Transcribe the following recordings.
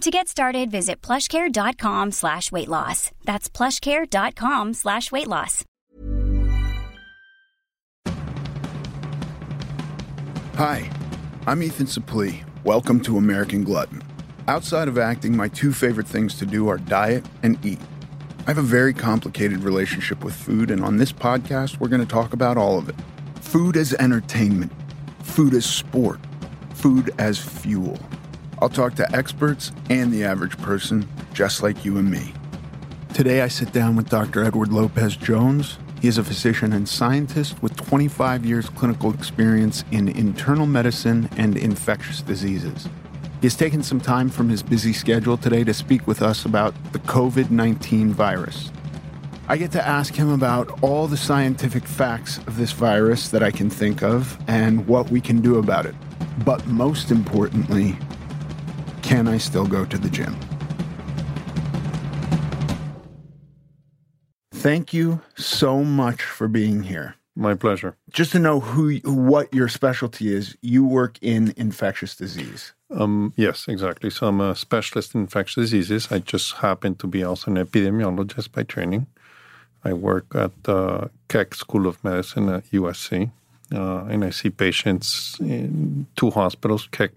To get started, visit plushcare.com slash weight loss. That's plushcare.com slash weight loss. Hi, I'm Ethan Suplee. Welcome to American Glutton. Outside of acting, my two favorite things to do are diet and eat. I have a very complicated relationship with food, and on this podcast, we're going to talk about all of it food as entertainment, food as sport, food as fuel. I'll talk to experts and the average person, just like you and me. Today, I sit down with Dr. Edward Lopez Jones. He is a physician and scientist with 25 years clinical experience in internal medicine and infectious diseases. He has taken some time from his busy schedule today to speak with us about the COVID 19 virus. I get to ask him about all the scientific facts of this virus that I can think of and what we can do about it. But most importantly, can I still go to the gym? Thank you so much for being here. My pleasure. Just to know who, what your specialty is, you work in infectious disease. Um, yes, exactly. So I'm a specialist in infectious diseases. I just happen to be also an epidemiologist by training. I work at the Keck School of Medicine at USC, uh, and I see patients in two hospitals, Keck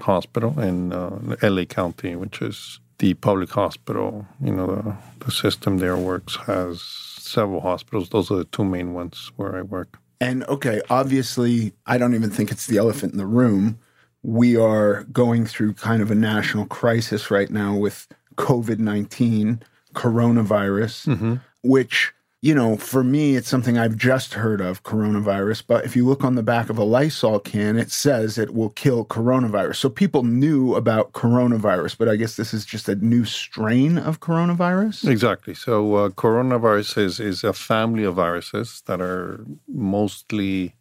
Hospital in uh, LA County, which is the public hospital. You know, the, the system there works has several hospitals. Those are the two main ones where I work. And okay, obviously, I don't even think it's the elephant in the room. We are going through kind of a national crisis right now with COVID 19, coronavirus, Mm-hmm. which, you know, for me, it's something I've just heard of coronavirus. But if you look on the back of a Lysol can, it says it will kill coronavirus. So people knew about coronavirus, but I guess this is just a new strain of coronavirus. Exactly. So uh, coronavirus is, is a family of viruses that are mostly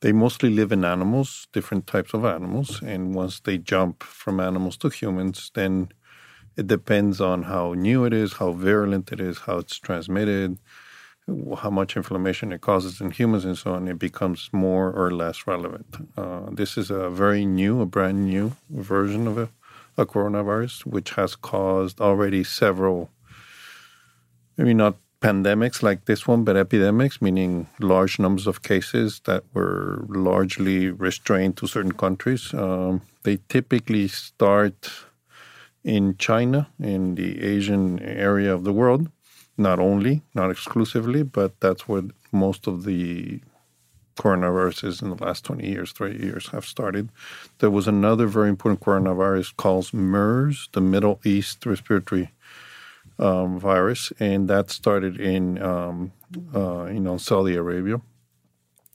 they mostly live in animals, different types of animals, and once they jump from animals to humans, then it depends on how new it is, how virulent it is, how it's transmitted, how much inflammation it causes in humans, and so on. It becomes more or less relevant. Uh, this is a very new, a brand new version of a, a coronavirus, which has caused already several, maybe not pandemics like this one, but epidemics, meaning large numbers of cases that were largely restrained to certain countries. Um, they typically start in China, in the Asian area of the world, not only, not exclusively, but that's where most of the coronaviruses in the last 20 years, 30 years have started. There was another very important coronavirus called MERS, the Middle East Respiratory um, virus, and that started in um, uh, you know Saudi Arabia,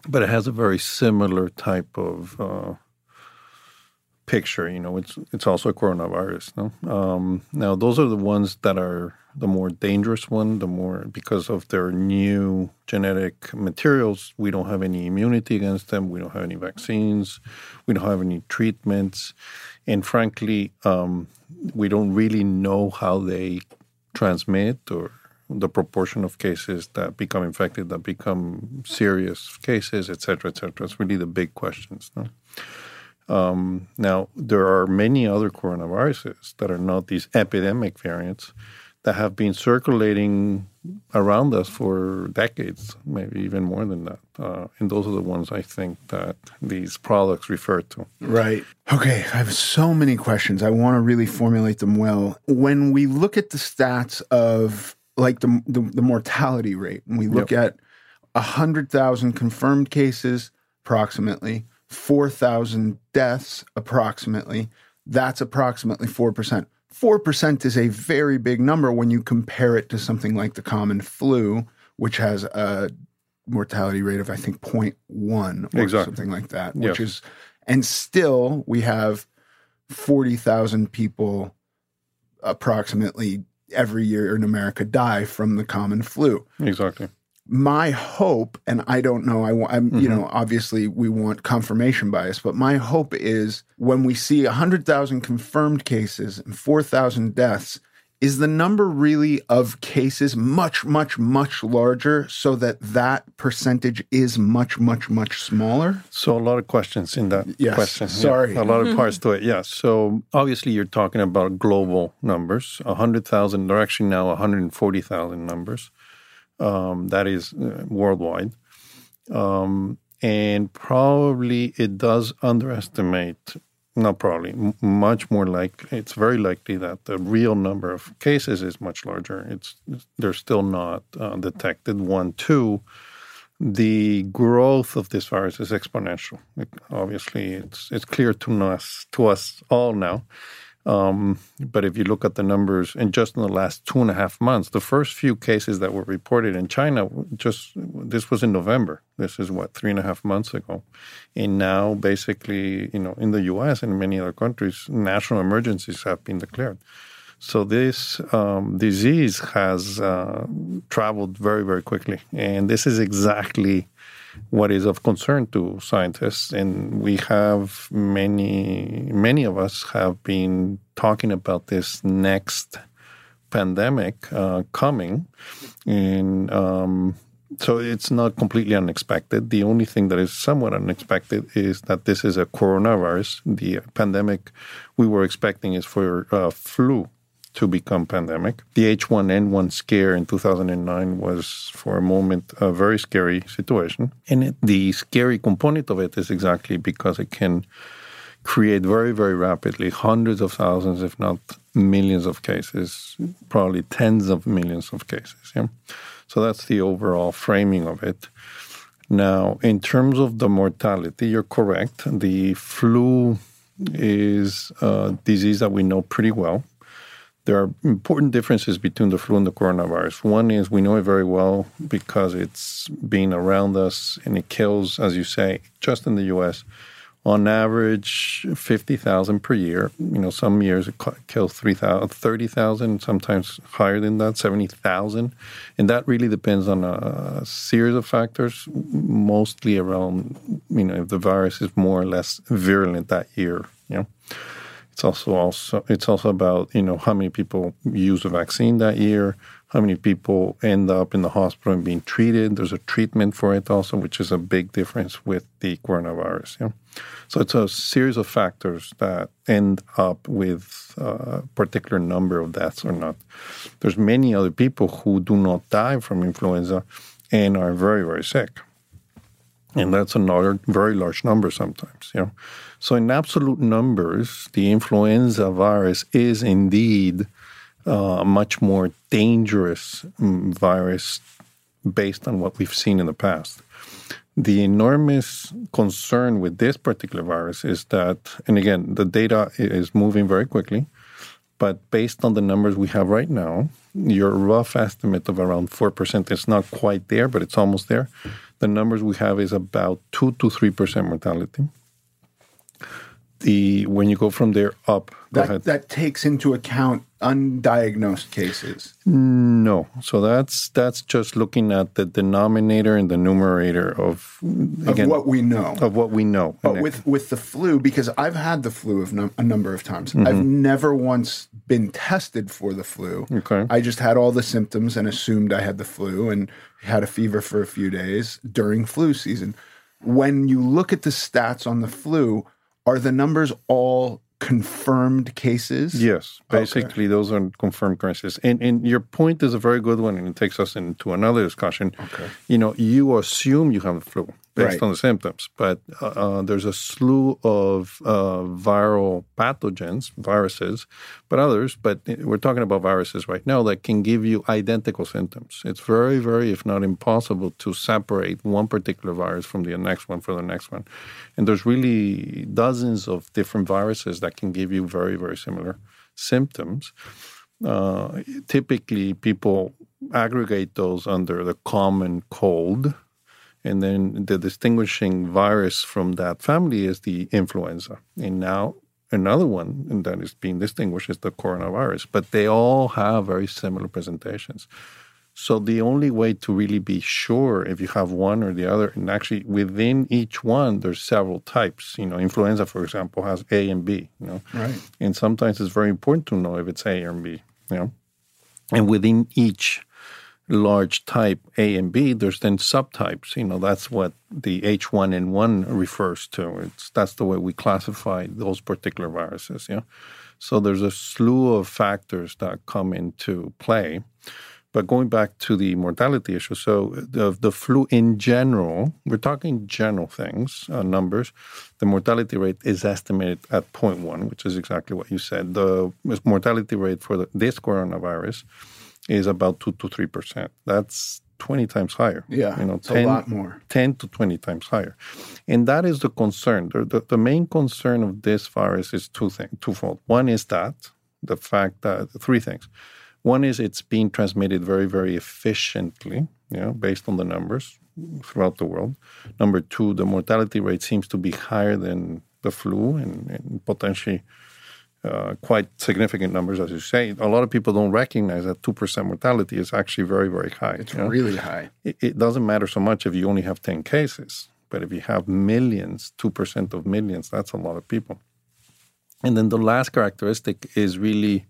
but it has a very similar type of uh, picture. You know, it's it's also coronavirus. No? Um, now those are the ones that are the more dangerous one. The more because of their new genetic materials, we don't have any immunity against them. We don't have any vaccines. We don't have any treatments, and frankly, um, we don't really know how they transmit or the proportion of cases that become infected, that become serious cases, et cetera, et cetera. It's really the big questions. No? Um, now, there are many other coronaviruses that are not these epidemic variants that have been circulating around us for decades, maybe even more than that. Uh, and those are the ones I think that these products refer to. Right. Okay. I have so many questions. I want to really formulate them well. When we look at the stats of like the, the, the mortality rate, and we look yep. at 100,000 confirmed cases, approximately, 4,000 deaths, approximately, that's approximately 4%. 4% is a very big number when you compare it to something like the common flu, which has a mortality rate of, I think, 0.1 or exactly. something like that, which yes. is, and still we have 40,000 people approximately every year in America die from the common flu. Exactly my hope, and I don't know, I want, mm-hmm. you know, obviously we want confirmation bias, but my hope is when we see 100,000 confirmed cases and 4,000 deaths, is the number really of cases much, much, much larger so that that percentage is much, much, much smaller? So, a lot of questions in that yes, question. Sorry. Yeah, a lot of parts to it. Yeah. So, obviously, you're talking about global numbers 100,000, they're actually now 140,000 numbers. Um, that is uh, worldwide. Um, and probably it does underestimate, not probably, m- much more likely, it's very likely that the real number of cases is much larger. It's They're still not uh, detected. One, two, the growth of this virus is exponential. It, obviously, it's it's clear to us to us all now um, but if you look at the numbers, and just in the last two and a half months, the first few cases that were reported in China, just this was in November. This is what three and a half months ago, and now basically, you know, in the U.S. and many other countries, national emergencies have been declared. So this um, disease has uh, traveled very, very quickly, and this is exactly what is of concern to scientists. And we have many, many of us have been talking about this next pandemic uh, coming. And um, so it's not completely unexpected. The only thing that is somewhat unexpected is that this is a coronavirus. The pandemic we were expecting is for uh, flu to become pandemic. The H1N1 scare in 2009 was, for a moment, a very scary situation. And it, the scary component of it is exactly because it can create very, very rapidly hundreds of thousands, if not millions of cases, probably tens of millions of cases. Yeah? So that's the overall framing of it. Now, in terms of the mortality, you're correct. The flu is a disease that we know pretty well there are important differences between the flu and the coronavirus. One is we know it very well because it's been around us and it kills, as you say, just in the US, on average 50,000 per year. You know, some years it kills 30,000, sometimes higher than that, 70,000. And that really depends on a series of factors, mostly around, you know, if the virus is more or less virulent that year, you know. It's also also it's also about you know how many people use the vaccine that year, how many people end up in the hospital and being treated. There's a treatment for it also, which is a big difference with the coronavirus. Yeah? So it's a series of factors that end up with a particular number of deaths or not. There's many other people who do not die from influenza and are very very sick, and that's another very large number sometimes. You know. So, in absolute numbers, the influenza virus is indeed uh, a much more dangerous mm, virus based on what we've seen in the past. The enormous concern with this particular virus is that, and again, the data is moving very quickly, but based on the numbers we have right now, your rough estimate of around 4% is not quite there, but it's almost there. The numbers we have is about 2 to 3% mortality the when you go from there up, That, that takes into account undiagnosed cases. No, so that's that's just looking at the denominator and the numerator of Of what we know. of what we know. But And with with the flu, because I've had the flu of num- a number of times, Mm-hmm. I've never once been tested for the flu. Okay. I just had all the symptoms and assumed I had the flu and had a fever for a few days during flu season. When you look at the stats on the flu, are the numbers all confirmed cases? Yes, basically those are confirmed cases. And and your point is a very good one, and it takes us into another discussion. Okay. You know, you assume you have the flu based Right. on the symptoms, but uh, uh, there's a slew of uh, viral pathogens, viruses, but others. But we're talking about viruses right now that can give you identical symptoms. It's very, very, if not impossible, to separate one particular virus from the next one for the next one. And there's really dozens of different viruses that can give you very, very similar symptoms. Uh, typically, people aggregate those under the common cold. And then the distinguishing virus from that family is the influenza. And now another one that is being distinguished is the coronavirus. But they all have very similar presentations. So the only way to really be sure if you have one or the other, and actually within each one, there's several types. You know, influenza, for example, has A and B. You know, Right. and sometimes it's very important to know if it's A or B. You know, and within each large type A and B, there's then subtypes. You know, that's what the H1N1 refers to. It's that's the way we classify those particular viruses. Yeah. So there's a slew of factors that come into play. But going back to the mortality issue, so the, the flu in general, we're talking general things, uh, numbers. The mortality rate is estimated at 0.1, which is exactly what you said. The mortality rate for the, this coronavirus is about 2 to 3%. That's 20 times higher. Yeah, you know, it's a lot more. 10 to 20 times higher. And that is the concern. The, the, the main concern of this virus is two things, twofold. One is that, the fact that, three things. One is it's being transmitted very, very efficiently, you know, based on the numbers throughout the world. Number two, the mortality rate seems to be higher than the flu and, and potentially uh, quite significant numbers, as you say. A lot of people don't recognize that 2% mortality is actually very, very high. It's you know? really high. it, it doesn't matter so much if you only have 10 cases, but if you have millions, 2% of millions, that's a lot of people. And then the last characteristic is really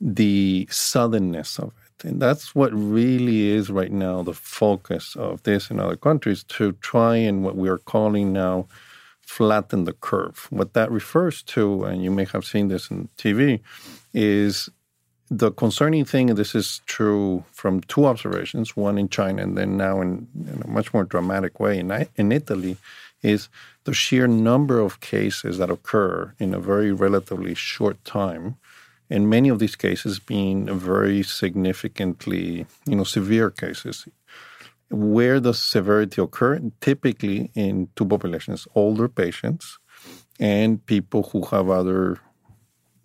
the suddenness of it. And that's what really is right now the focus of this in other countries to try and what we are calling now flatten the curve. What that refers to, and you may have seen this in TV, is the concerning thing, and this is true from two observations, one in China and then now in, in a much more dramatic way in, in Italy, is the sheer number of cases that occur in a very relatively short time. And many of these cases being very significantly, you know, severe cases. Where does severity occur? Typically in two populations, older patients and people who have other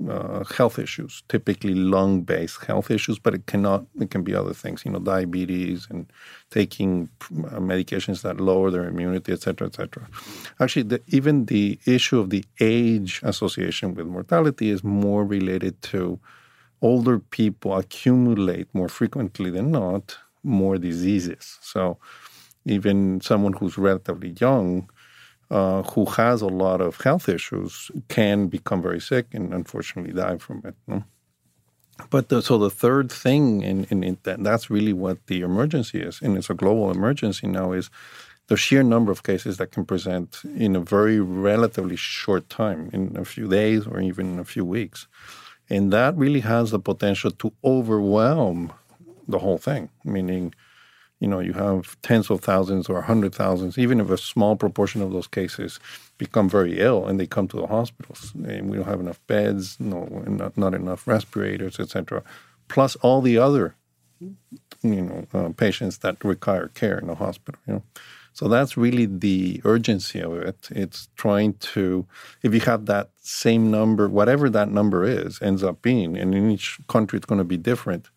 uh, health issues, typically lung-based health issues, but it cannot. It can be other things, you know, diabetes and taking uh, medications that lower their immunity, et cetera, et cetera. Actually, the, even the issue of the age association with mortality is more related to older people accumulate more frequently than not more diseases. So, even someone who's relatively young uh, who has a lot of health issues can become very sick and unfortunately die from it. No? But the, so the third thing, in, in, in that, that's really what the emergency is, and it's a global emergency now, is the sheer number of cases that can present in a very relatively short time, in a few days or even in a few weeks. And that really has the potential to overwhelm the whole thing, meaning you know, you have tens of thousands or hundred thousands, even if a small proportion of those cases become very ill and they come to the hospitals, and we don't have enough beds, no, not, not enough respirators, etc. Plus all the other, you know, uh, patients that require care in the hospital. You know, so that's really the urgency of it. It's trying to, if you have that same number, whatever that number is, ends up being, and in each country it's going to be different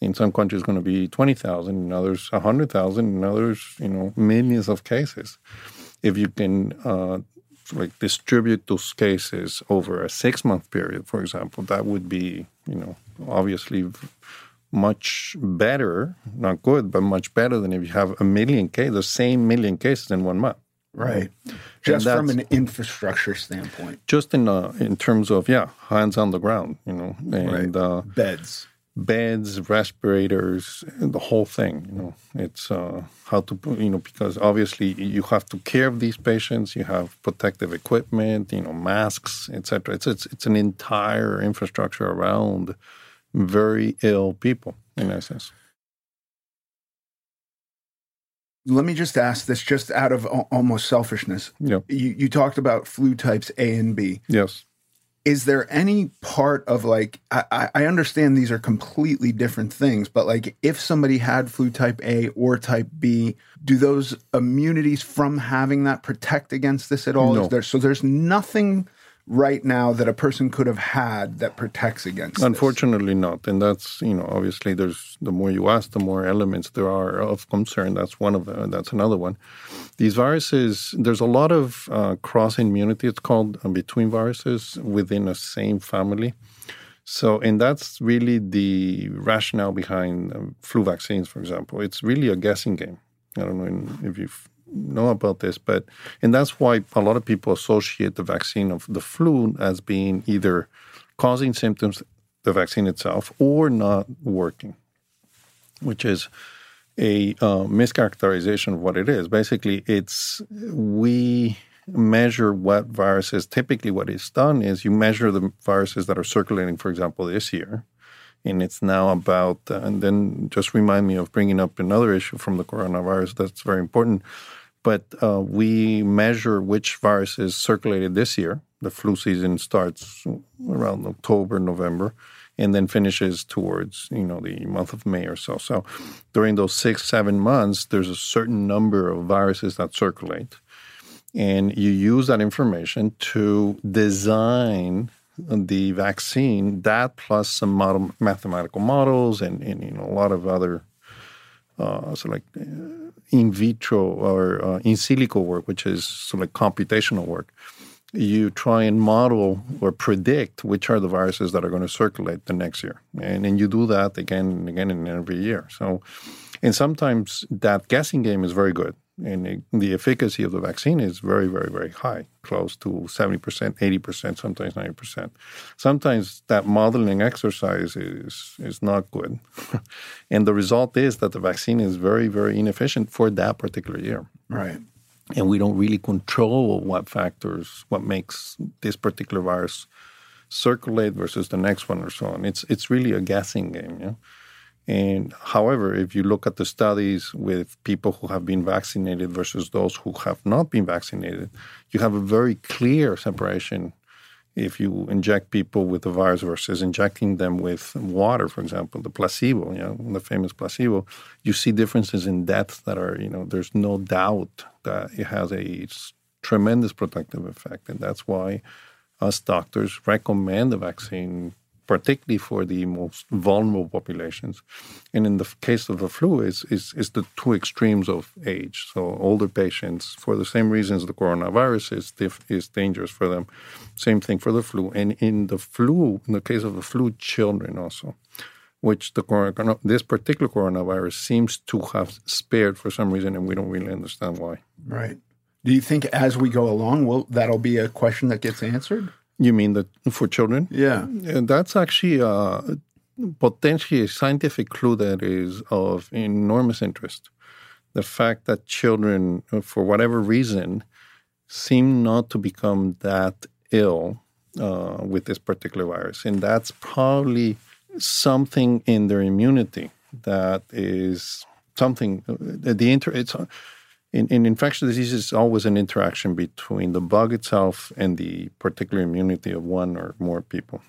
in some countries, going to be 20,000, in others, 100,000, in others, you know, millions of cases. If you can uh, like distribute those cases over a six month period, for example, that would be, you know, obviously much better, not good, but much better than if you have a million cases, the same million cases in one month. Right. Just from an infrastructure standpoint. Just in uh, in terms of yeah, hands on the ground, you know, and right. uh, beds, beds, respirators, the whole thing. You know, it's uh, how to you know because obviously you have to care of these patients. You have protective equipment, you know, masks, etc. It's it's it's an entire infrastructure around very ill people in essence. Let me just ask this, just out of almost selfishness. Yeah. You, you talked about flu types A and B. Yes. Is there any part of like I, I understand these are completely different things, but like if somebody had flu type A or type B, do those immunities from having that protect against this at all? No. There, so there's nothing right now that a person could have had that protects against unfortunately this? not and that's you know obviously there's the more you ask the more elements there are of concern. That's one of them that's another one. These viruses there's a lot of uh, cross immunity it's called uh, between viruses within a same family. So and that's really the rationale behind um, flu vaccines for example. It's really a guessing game. I don't know if you've know about this, but and that's why a lot of people associate the vaccine of the flu as being either causing symptoms, the vaccine itself, or not working, which is a uh, mischaracterization of what it is. Basically, it's we measure what viruses. Typically, what is done is you measure the viruses that are circulating, for example, this year. And it's now about, uh, and then just remind me of bringing up another issue from the coronavirus that's very important but uh, we measure which viruses circulated this year. The flu season starts around October, November, and then finishes towards you know the month of May or so. So during those six, seven months, there's a certain number of viruses that circulate, and you use that information to design the vaccine. That plus some model, mathematical models and, and you know a lot of other uh, so like. Uh, in vitro or uh, in silico work, which is sort of like computational work, you try and model or predict which are the viruses that are going to circulate the next year. And then you do that again and again and every year. So, and sometimes that guessing game is very good and the efficacy of the vaccine is very, very, very high, close to 70%, 80%, sometimes 90%. Sometimes that modeling exercise is, is not good. and the result is that the vaccine is very, very inefficient for that particular year. Right. And we don't really control what factors, what makes this particular virus circulate versus the next one or so on. It's, it's really a guessing game. Yeah? And however, if you look at the studies with people who have been vaccinated versus those who have not been vaccinated, you have a very clear separation if you inject people with the virus versus injecting them with water, for example, the placebo, you know, the famous placebo, you see differences in death that are, you know, there's no doubt that it has a tremendous protective effect. And that's why us doctors recommend the vaccine particularly for the most vulnerable populations. And in the case of the flu, is is is the two extremes of age. So older patients, for the same reasons the coronavirus is is dangerous for them. Same thing for the flu. And in the flu, in the case of the flu, children also, which the this particular coronavirus seems to have spared for some reason, and we don't really understand why. Right. Do you think as we go along, will that'll be a question that gets answered? You mean that for children? Yeah. And that's actually uh, potentially a scientific clue that is of enormous interest. The fact that children, for whatever reason, seem not to become that ill uh, with this particular virus. And that's probably something in their immunity that is something, uh, the inter, it's, in, in infectious diseases, it's always an interaction between the bug itself and the particular immunity of one or more people.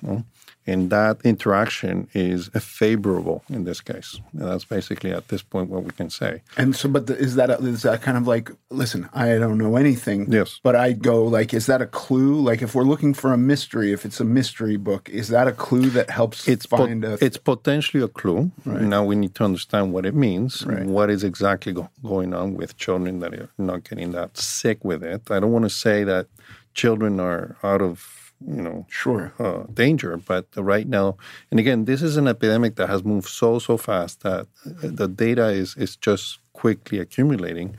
And that interaction is favorable in this case. And that's basically at this point what we can say. And so, but the, is that a, is that kind of like, listen, I don't know anything. Yes. But I go like, is that a clue? Like, if we're looking for a mystery, if it's a mystery book, is that a clue that helps it's find po- a? It's potentially a clue. Right. Now we need to understand what it means. Right. What is exactly go- going on with children that are not getting that sick with it? I don't want to say that children are out of you know Sure. uh, danger. But right now, and again, this is an epidemic that has moved so so fast that the data is is just quickly accumulating.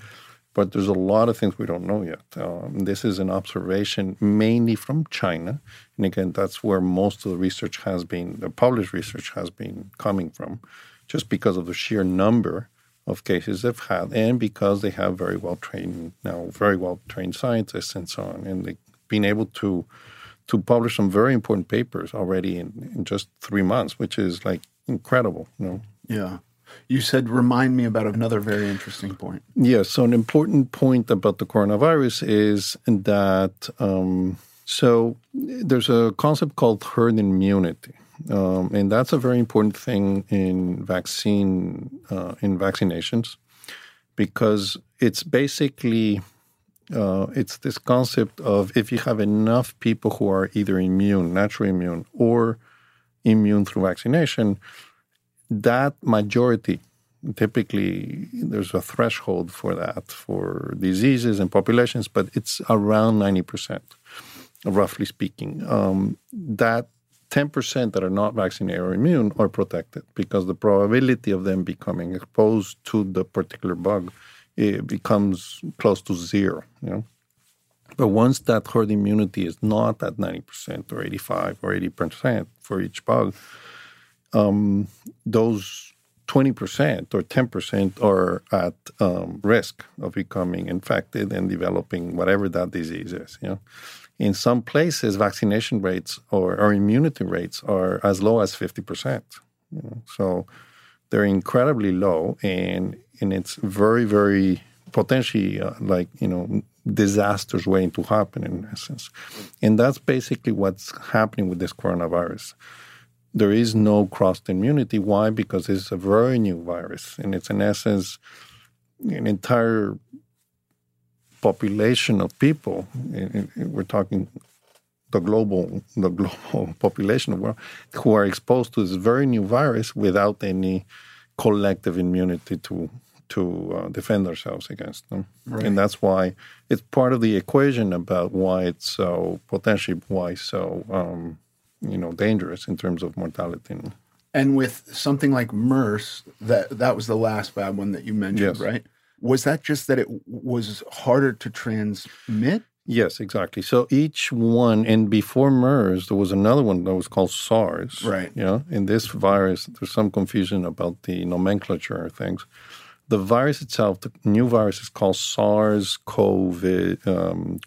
But there's a lot of things we don't know yet. Um, this is an observation mainly from China, and again, that's where most of the research has been, the published research has been coming from, just because of the sheer number of cases they've had, and because they have very well trained now, very well trained scientists and so on, and they've been able to to publish some very important papers already in, in just three months, which is like incredible. You know. Yeah. You said remind me about another very interesting point. Yes. So an important point about the coronavirus is that um, so there's a concept called herd immunity. Um, and that's a very important thing in vaccine uh, in vaccinations because it's basically uh, it's this concept of if you have enough people who are either immune, naturally immune, or immune through vaccination, that majority, typically there's a threshold for that for diseases and populations, but it's around 90%, roughly speaking. Um, that 10% that are not vaccinated or immune are protected because the probability of them becoming exposed to the particular bug it becomes close to zero. You know? But once that herd immunity is not at 90% or 85 or 80% for each bug, um, those 20% or 10% are at um, risk of becoming infected and developing whatever that disease is. You know? In some places, vaccination rates or, or immunity rates are as low as 50%. You know? So they're incredibly low, and, and it's very, very potentially uh, like, you know, disasters waiting to happen in essence. And that's basically what's happening with this coronavirus there is no crossed immunity. Why? Because it's a very new virus, and it's in essence an entire population of people. We're talking the global the global population of world who are exposed to this very new virus without any collective immunity to to uh, defend ourselves against them. Right. And that's why it's part of the equation about why it's so potentially why so um, you know dangerous in terms of mortality. And with something like MERS, that that was the last bad one that you mentioned, yes. right? Was that just that it was harder to transmit? Yes, exactly. So each one, and before MERS, there was another one that was called SARS. Right. Yeah. You know? In this virus, there's some confusion about the nomenclature of things the virus itself, the new virus is called SARS-CoV um,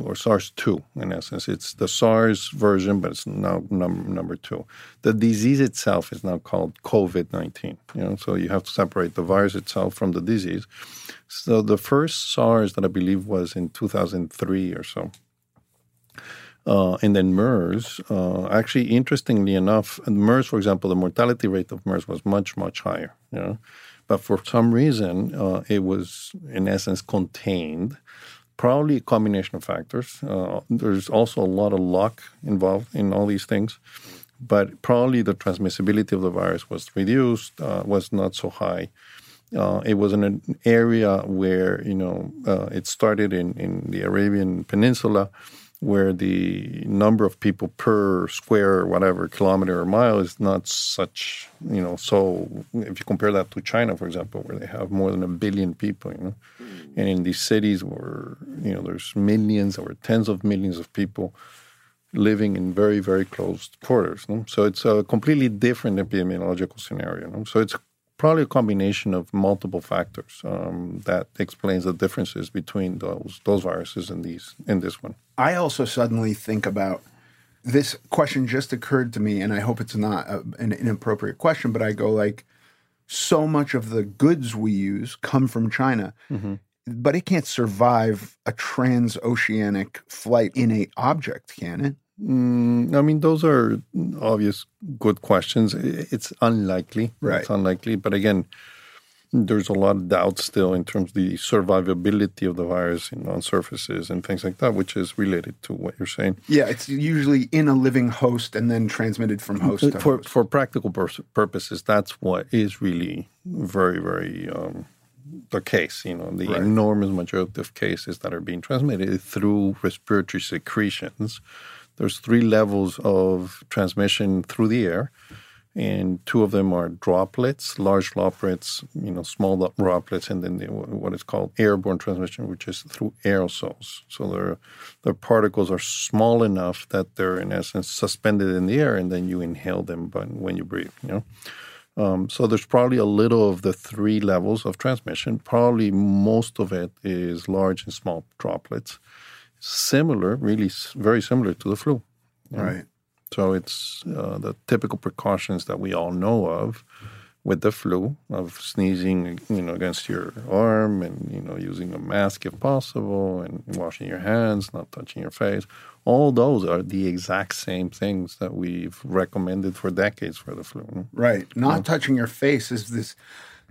or SARS-2 in essence. It's the SARS version, but it's now num- number two. The disease itself is now called COVID-19. You know, so you have to separate the virus itself from the disease. So the first SARS that I believe was in 2003 or so. Uh, and then MERS, uh, actually, interestingly enough, MERS, for example, the mortality rate of MERS was much, much higher. You know? But for some reason, uh, it was in essence contained. Probably a combination of factors. Uh, there's also a lot of luck involved in all these things, but probably the transmissibility of the virus was reduced, uh, was not so high. Uh, it was in an area where you know uh, it started in, in the Arabian Peninsula, where the number of people per square or whatever kilometer or mile is not such you know so if you compare that to china for example where they have more than a billion people you know and in these cities where you know there's millions or tens of millions of people living in very very closed quarters no? so it's a completely different epidemiological scenario no? so it's probably a combination of multiple factors um, that explains the differences between those those viruses and these in this one. I also suddenly think about this question just occurred to me, and I hope it's not a, an inappropriate question, but I go like, so much of the goods we use come from China. Mm-hmm. But it can't survive a transoceanic flight in a object, can it? Mm, I mean, those are obvious good questions. It's unlikely. Right. It's unlikely. But again, there's a lot of doubt still in terms of the survivability of the virus in, on surfaces and things like that, which is related to what you're saying. Yeah, it's usually in a living host and then transmitted from host to for, host. For practical pur- purposes, that's what is really very, very um, the case. You know, the Right. enormous majority of cases that are being transmitted through respiratory secretions. There's three levels of transmission through the air, and two of them are droplets, large droplets, you know, small droplets, and then the, what is called airborne transmission, which is through aerosols. So their their particles are small enough that they're in essence suspended in the air, and then you inhale them but when you breathe. You know. Um, so there's probably a little of the three levels of transmission. Probably most of it is large and small droplets, similar, really very similar to the flu. Right. So it's uh, the typical precautions that we all know of with the flu of sneezing, you know, against your arm and you know using a mask if possible and washing your hands, not touching your face. All those are the exact same things that we've recommended for decades for the flu. Right. Not touching your face is this.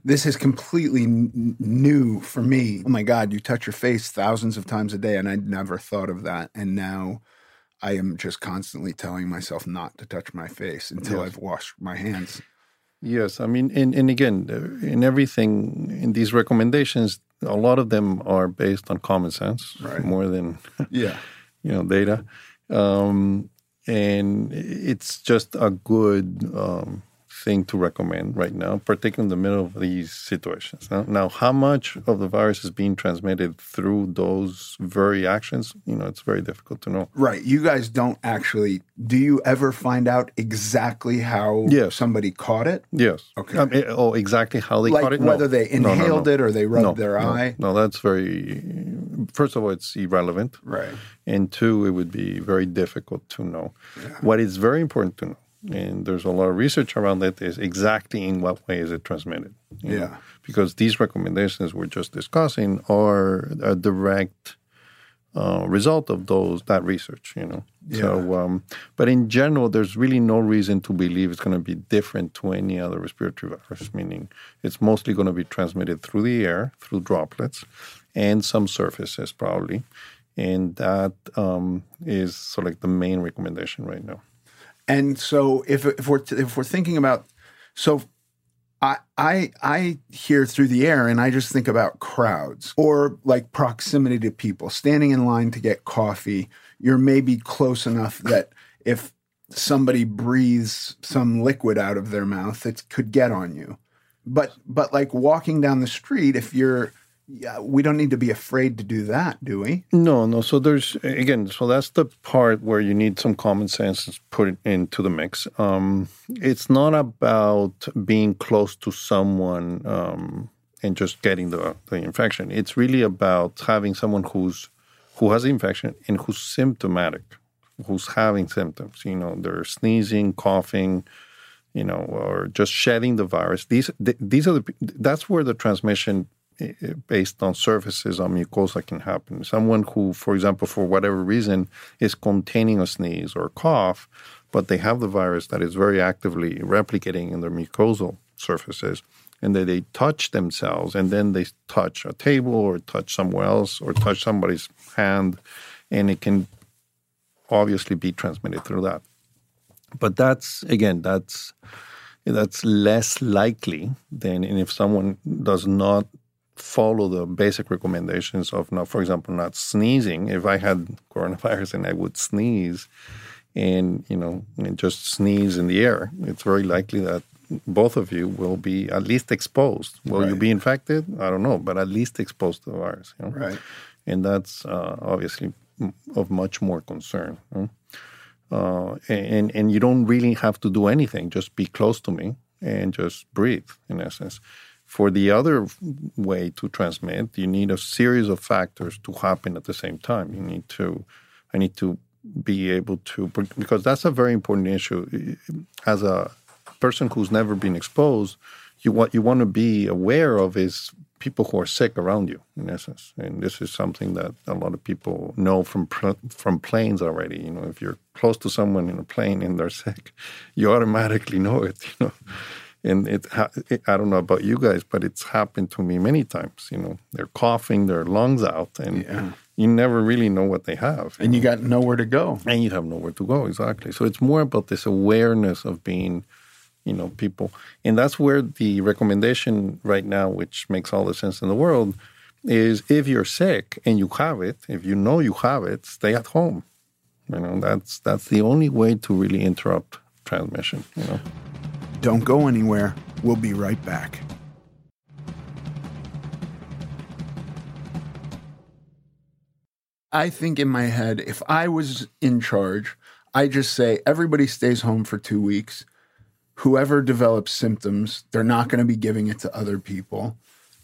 This is completely n- new for me. Oh my God, you touch your face thousands of times a day, and I'd never thought of that. And now I am just constantly telling myself not to touch my face until I've washed my hands. Yes, I mean, and, and again, uh, in everything in these recommendations, a lot of them are based on common sense Right. more than Yeah. you know data, um, and it's just a good um, thing to recommend right now, particularly in the middle of these situations. Now, how much of the virus is being transmitted through those very actions? You know, it's very difficult to know. Right. You guys don't actually. Do you ever find out exactly how Yes. somebody caught it? Yes. Okay. Um, eh, oh, exactly how they Like caught it? whether they No, no, no, inhaled no. it or they rubbed No, their no, eye? No, that's very. First of all, it's irrelevant. Right. And two, it would be very difficult to know. What is very important to know, and there's a lot of research around it, is exactly in what way is it transmitted. you know? Yeah. Because these recommendations we're just discussing are a direct uh, result of those that research. You know. So, um, but in general, there's really no reason to believe it's going to be different to any other respiratory virus. Meaning, it's mostly going to be transmitted through the air, through droplets, and some surfaces probably, and that um, is sort of like the main recommendation right now. And so if if we're if we're thinking about so I I I hear through the air and I just think about crowds or like proximity to people standing in line to get coffee. You're maybe close enough that if somebody breathes some liquid out of their mouth it could get on you. But but like walking down the street if you're yeah, we don't need to be afraid to do that do we No, no. So there's again. So that's the part where you need some common sense put into the mix. Um, it's not about being close to someone um, and just getting the, the infection. It's really about having someone who's who has the infection and who's symptomatic, who's having symptoms. You know, they're sneezing, coughing, you know, or just shedding the virus. These th- these are the that's where the transmission Eh, eh, based on surfaces on mucosa can happen. Someone who, for example, for whatever reason, is containing a sneeze or cough, but they have the virus that is very actively replicating in their mucosal surfaces, and then they touch themselves, and then they touch a table or touch somewhere else or touch somebody's hand, and it can obviously be transmitted through that. But that's again, that's that's less likely than if someone does not follow the basic recommendations of not, for example, not sneezing. If I had coronavirus and I would sneeze and, you know, and just sneeze in the air, it's very likely that both of you will be at least exposed. Will you be infected? I don't know, but at least exposed to the virus. You know? Right. And that's uh, obviously of much more concern. you know? uh, and and you don't really have to do anything. Just be close to me and just breathe. In essence, for the other way to transmit, you need a series of factors to happen at the same time. You need to, I need to be able to because that's a very important issue. As a person who's never been exposed, you what you want to be aware of is people who are sick around you, in essence. And this is something that a lot of people know from from planes already. You know, if you're close to someone in a plane and they're sick, you automatically know it. You know, and it, it, i don't know about you guys, but it's happened to me many times. You know, they're coughing their lungs out, and Yeah. you never really know what they have. and you got nowhere to go and you have nowhere to go exactly so it's more about this awareness of being you know, people. And that's where the recommendation right now, which makes all the sense in the world, is if you're sick and you have it, if you know you have it, stay at home. You know, that's that's the only way to really interrupt transmission, you know. Don't go anywhere. We'll be right back. I think in my head, if I was in charge, I just say everybody stays home for two weeks. Whoever develops symptoms, they're not going to be giving it to other people.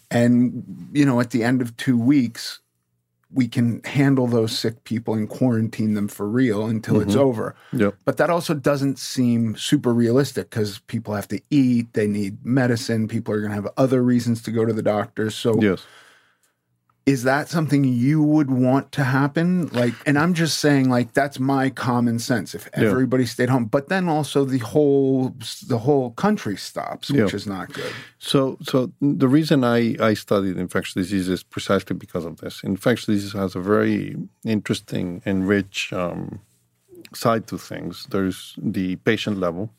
And, you know, at the end of two weeks, we can handle those sick people and quarantine them for real until it's mm-hmm. over. Yep. But that also doesn't seem super realistic because people have to eat, they need medicine, people are going to have other reasons to go to the doctor. So, Yes. Is that something you would want to happen? Like, and I'm just saying, like, that's my common sense. If Yeah. everybody stayed home, but then also the whole the whole country stops, which Yeah. is not good. So, so the reason I, I studied infectious disease is precisely because of this. Infectious disease has a very interesting and rich um, side to things. There's the patient level,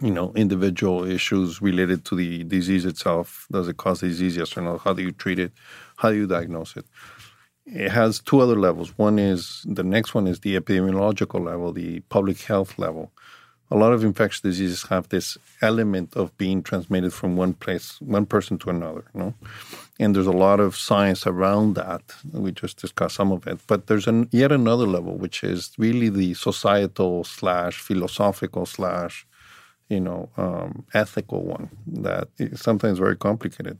you know, individual issues related to the disease itself. Does it cause disease? Yes or no? How do you treat it? How do you diagnose it? It has two other levels. One is the next one is the epidemiological level, the public health level a lot of infectious diseases have this element of being transmitted from one place, one person to another, you know? And there's a lot of science around that. We just discussed some of it. But there's an, yet another level, which is really the societal slash philosophical slash, you know, um, ethical one that is sometimes very complicated.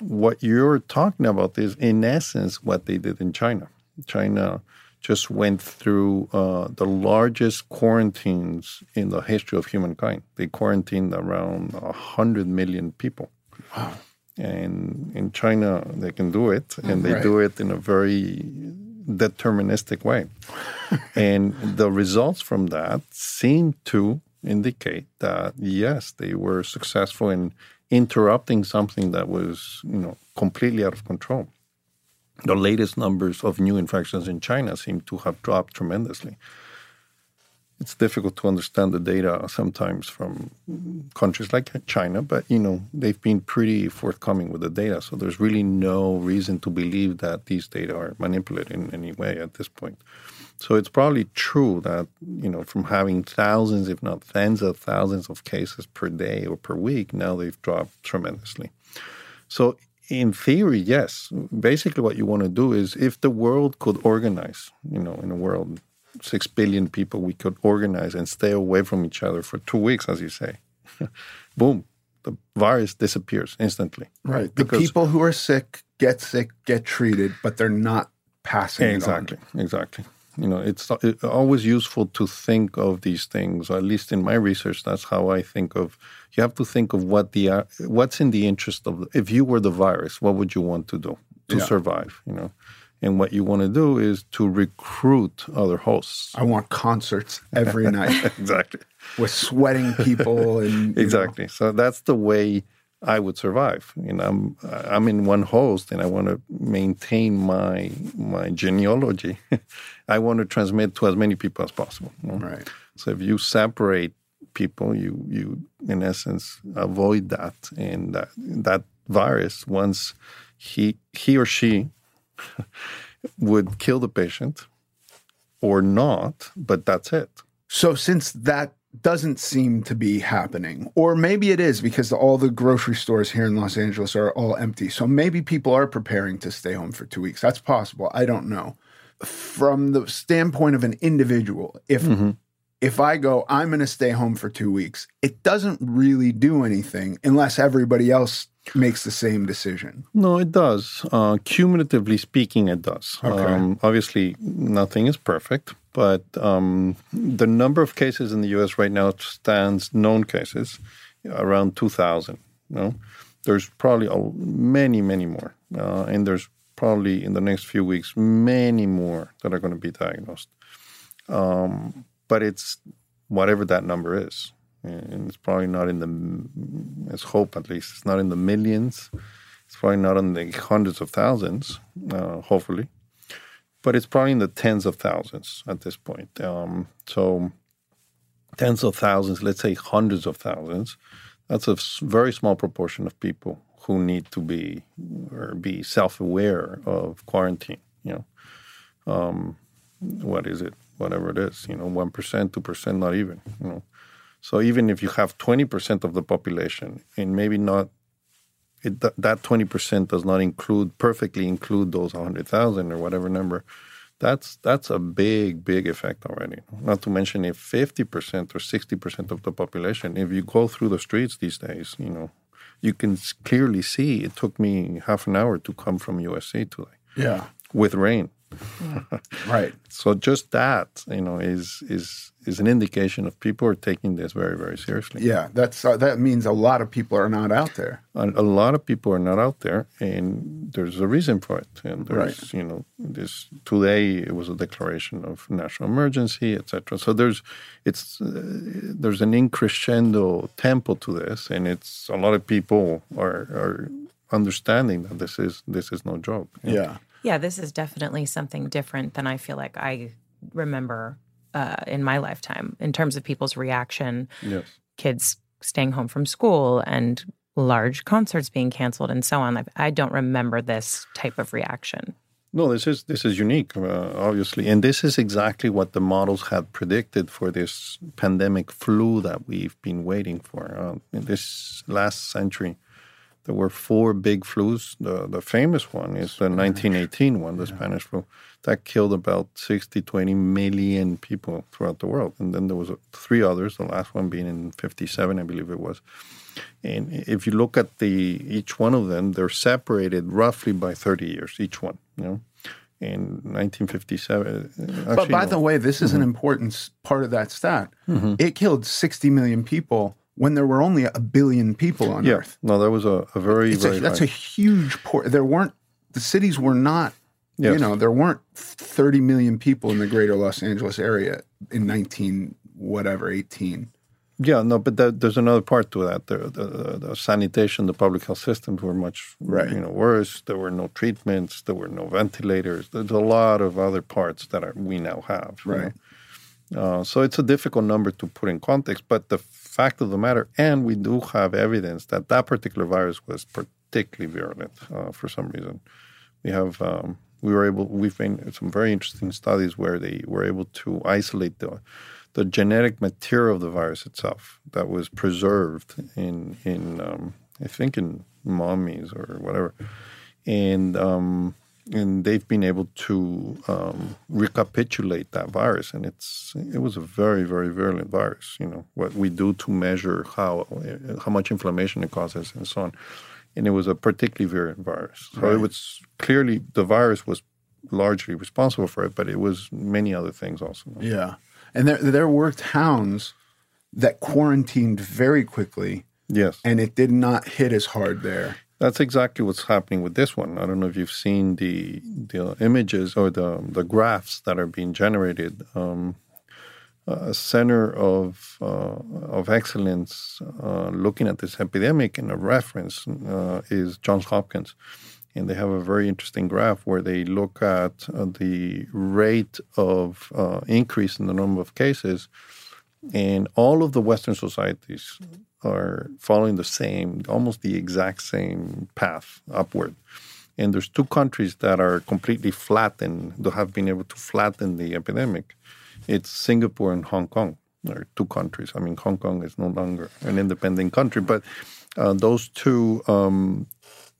What you're talking about is, in essence, what they did in China. China just went through uh, the largest quarantines in the history of humankind. They quarantined around 100 million people. Wow. And in China, they can do it, and they Right. do it in a very deterministic way. and the results from that seem to indicate that, yes, they were successful in interrupting something that was, you know, completely out of control the latest numbers of new infections in China seem to have dropped tremendously. It's difficult to understand the data sometimes from countries like China, but you know they've been pretty forthcoming with the data. So there's really no reason to believe that these data are manipulated in any way at this point. So it's probably true that you know from having thousands, if not tens of thousands of cases per day or per week, now they've dropped tremendously. So in theory, yes. Basically, what you want to do is if the world could organize, you know, in a world, six billion people, we could organize and stay away from each other for two weeks, as you say, boom, the virus disappears instantly. Right. The people who are sick get sick, get treated, but they're not passing. Exactly, exactly. You know, it's it's always useful to think of these things. Or at least in my research, that's how I think of. You have to think of what the uh, what's in the interest of. If you were the virus, what would you want to do to Yeah. survive? You know, and what you want to do is to recruit other hosts. I want concerts every night exactly. with sweating people and you know, Exactly. So that's the way I would survive. You know, I'm I'm in one host, and I want to maintain my my genealogy. I want to transmit to as many people as possible. you know? Right. So if you separate people, you you in essence avoid that, and that that virus once he he or she would kill the patient or not, but that's it. So since that doesn't seem to be happening, or maybe it is because all the grocery stores here in Los Angeles are all empty. So maybe people are preparing to stay home for two weeks. That's possible. I don't know. From the standpoint of an individual, if if I go, I'm going to stay home for two weeks, it doesn't really do anything unless everybody else makes the same decision. No, it does. Uh, cumulatively speaking, it does. Okay. Um, obviously, nothing is perfect, but um, the number of cases in the U.S. right now stands known cases around 2,000. You know? There's probably many, many more, uh, and there's probably in the next few weeks many more that are going to be diagnosed. Um, but it's whatever that number is, and it's probably not in the. Let's hope at least it's not in the millions. It's probably not in the hundreds of thousands, uh, hopefully, but it's probably in the tens of thousands at this point. Um, so tens of thousands, let's say hundreds of thousands, that's a very small proportion of people who need to be or be self-aware of quarantine. You know, um, what is it? Whatever it is, you know, one percent, two percent, not even. You know, so even if you have twenty percent of the population, and maybe not, it, that twenty percent does not include perfectly include those hundred thousand or whatever number. That's that's a big big effect already. Not to mention if fifty percent or sixty percent of the population, if you go through the streets these days, you know, you can clearly see. It took me half an hour to come from USC today. Yeah, with rain. Right. So just that, you know, is is is an indication of people are taking this very very seriously. Yeah, that's uh, that means a lot of people are not out there. A, a, lot of people are not out there, and there's a reason for it. And there's, right. you know, this today it was a declaration of national emergency, etc. So there's it's uh, there's an increscendo tempo to this, and it's a lot of people are are understanding that this is this is no joke. Yeah. Yeah, this is definitely something different than I feel like I remember uh, in my lifetime in terms of people's reaction. Yes. Kids staying home from school and large concerts being canceled and so on. I don't remember this type of reaction. No, this is this is unique, uh, obviously, and this is exactly what the models had predicted for this pandemic flu that we've been waiting for uh, in this last century. There were four big flus. The, the famous one is the 1918 one, the yeah. Spanish flu, that killed about 60, 20 million people throughout the world. And then there was three others, the last one being in 57, I believe it was. And if you look at the each one of them, they're separated roughly by 30 years, each one, you know in 1957. Actually, but by no. the way, this is mm-hmm. an important part of that stat. Mm-hmm. It killed 60 million people when there were only a billion people on yeah. Earth. No, that was a, a very, it's very a, that's high. a huge port. There weren't the cities were not. Yes. You know, there weren't 30 million people in the greater Los Angeles area in 19 whatever 18. Yeah, no, but that, there's another part to that. The, the, the, sanitation, the public health systems were much right. you know worse. There were no treatments. There were no ventilators. There's a lot of other parts that are, we now have. Right. Uh, so it's a difficult number to put in context, but the fact of the matter, and we do have evidence that that particular virus was particularly virulent uh, for some reason. We have um, we were able we've made some very interesting studies where they were able to isolate the the genetic material of the virus itself that was preserved in in um, I think in mummies or whatever, and um, and they've been able to um, recapitulate that virus, and it's it was a very very virulent virus. You know what we do to measure how how much inflammation it causes and so on, and it was a particularly virulent virus. So right. it was clearly the virus was largely responsible for it, but it was many other things also. Yeah, and there there were towns that quarantined very quickly. Yes, and it did not hit as hard there. That's exactly what's happening with this one. I don't know if you've seen the the images or the the graphs that are being generated. Um, a center of uh, of excellence uh, looking at this epidemic and a reference uh, is Johns Hopkins, and they have a very interesting graph where they look at uh, the rate of uh, increase in the number of cases, and all of the Western societies are following the same, almost the exact same path upward. And there's two countries that are completely flattened, that have been able to flatten the epidemic. It's Singapore and Hong Kong. There are two countries. I mean, Hong Kong is no longer an independent country, but uh, those two, um,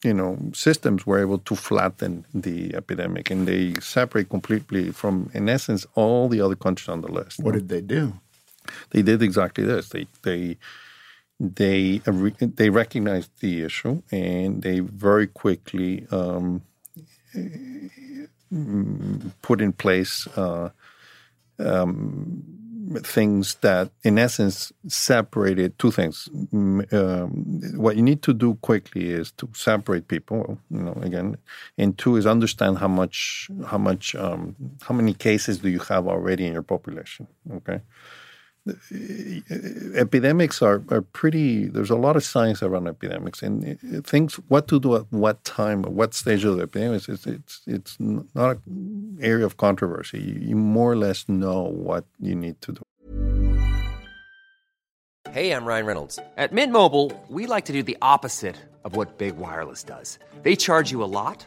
you know, systems were able to flatten the epidemic, and they separate completely from, in essence, all the other countries on the list. What did they do? They did exactly this. They they they they recognized the issue and they very quickly um, put in place uh, um, things that, in essence, separated two things. Um, what you need to do quickly is to separate people. You know, again, and two is understand how much, how much, um, how many cases do you have already in your population. Okay epidemics are, are pretty there's a lot of science around epidemics and things what to do at what time at what stage of the epidemics it's it's, it's not an area of controversy you, you more or less know what you need to do Hey, I'm Ryan Reynolds. At Mint Mobile, we like to do the opposite of what Big Wireless does. They charge you a lot,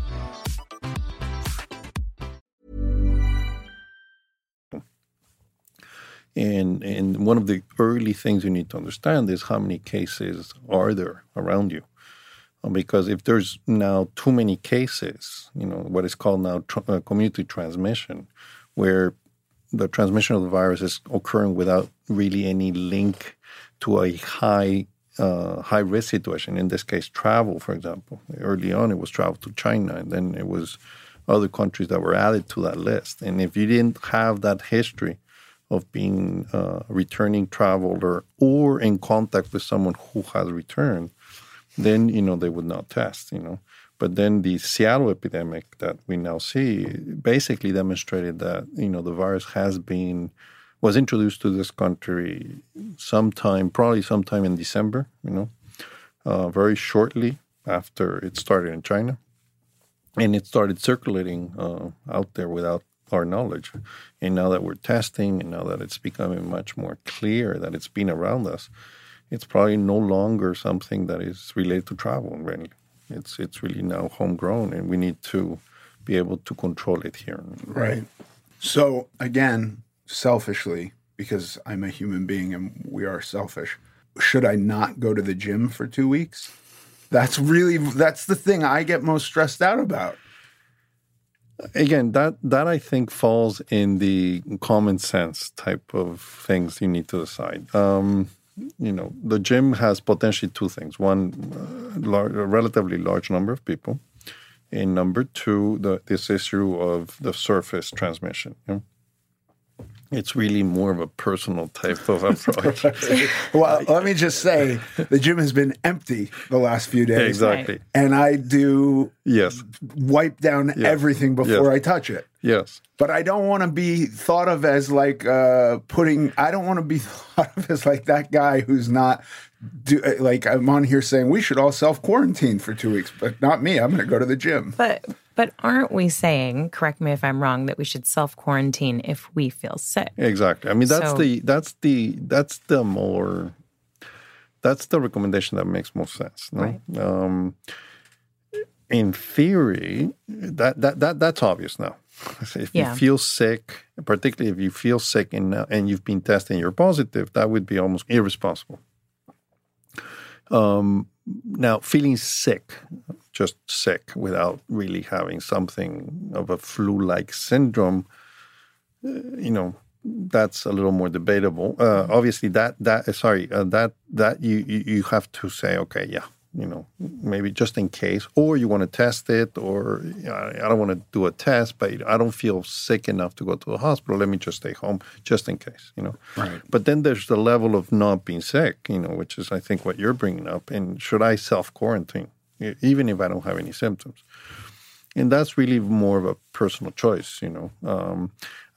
And and one of the early things you need to understand is how many cases are there around you, Uh, because if there's now too many cases, you know what is called now tr- uh, community transmission, where the transmission of the virus is occurring without really any link to a high uh, high risk situation. In this case, travel, for example. Early on, it was travel to China, and then it was other countries that were added to that list. And if you didn't have that history of being a returning traveler or in contact with someone who has returned, then you know they would not test. You know, but then the Seattle epidemic that we now see basically demonstrated that you know the virus has been was introduced to this country sometime, probably sometime in December. You know, uh, very shortly after it started in China, and it started circulating uh, out there without our knowledge. And now that we're testing, and now that it's becoming much more clear that it's been around us, it's probably no longer something that is related to travel. Really, it's it's really now homegrown, and we need to be able to control it here. Right. So again, selfishly, because I'm a human being and we are selfish, should I not go to the gym for two weeks? That's really that's the thing I get most stressed out about. Again, that that I think falls in the common sense type of things you need to decide. Um, you know, the gym has potentially two things: one, uh, lar- a relatively large number of people, and number two, the, this issue of the surface transmission. you know. It's really more of a personal type of approach. Well, let me just say the gym has been empty the last few days. exactly. And I do Yes. wipe down everything before Yes. I touch it. Yes. But I don't want to be thought of as like uh, putting. I don't want to be thought of as like that guy who's not. Do, like I'm on here saying we should all self quarantine for two weeks, but not me. I'm going to go to the gym. But but aren't we saying, correct me if I'm wrong, that we should self quarantine if we feel sick? Exactly. I mean, that's So- the that's the that's the more that's the recommendation that makes most sense. No? Right. Um, in theory, that that that that's obvious now. If Yeah. you feel sick, particularly if you feel sick and uh, and you've been tested and you're positive, that would be almost irresponsible. Um, now, feeling sick, just sick without really having something of a flu-like syndrome, you know that's a little more debatable. Uh, obviously, that that sorry uh, that that you you have to say okay, yeah, you know maybe just in case, or you want to test it, or you know, I don't want to do a test, but I don't feel sick enough to go to the hospital. Let me just stay home just in case, you know. Right. But then there's the level of not being sick, you know, which is I think what you're bringing up. And should I self quarantine even if I don't have any symptoms? and that's really more of a personal choice you know um,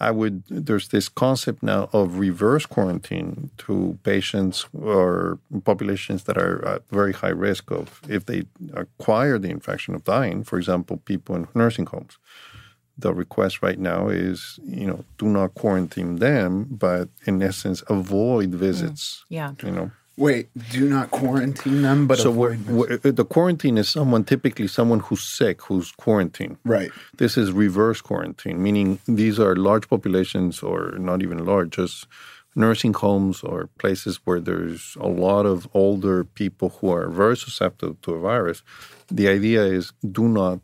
i would there's this concept now of reverse quarantine to patients or populations that are at very high risk of if they acquire the infection of dying for example people in nursing homes the request right now is, you know, do not quarantine them, but in essence, avoid mm. visits. Yeah. You know. Wait, do not quarantine them, but so avoid we're, we're- the quarantine is someone typically someone who's sick who's quarantined. Right. This is reverse quarantine, meaning these are large populations, or not even large, just nursing homes or places where there's a lot of older people who are very susceptible to a virus. The idea is do not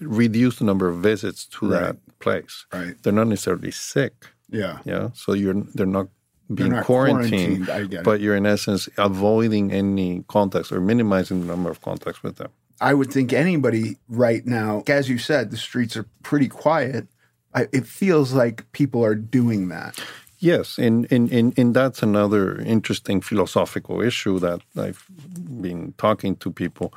reduce the number of visits to Right. that place. Right. They're not necessarily sick. Yeah. Yeah. So you're they're not being quarantined, quarantined, I get it. but you're in essence avoiding any contacts or minimizing the number of contacts with them. I would think anybody right now, as you said, the streets are pretty quiet. I, it feels like people are doing that. Yes, and, and, and, and that's another interesting philosophical issue that I've been talking to people.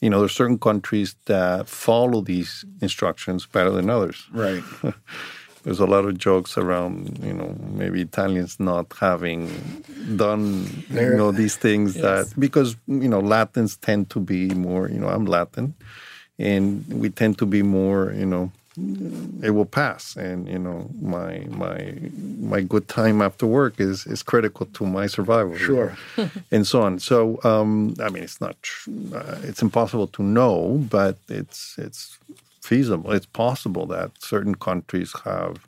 You know, there's certain countries that follow these instructions better than others. Right. There's a lot of jokes around, you know, maybe Italians not having done, you know, these things that because you know Latins tend to be more, you know, I'm Latin, and we tend to be more, you know, it will pass, and you know, my my my good time after work is is critical to my survival. Sure. and so on. So, um, I mean, it's not, uh, it's impossible to know, but it's it's feasible. It's possible that certain countries have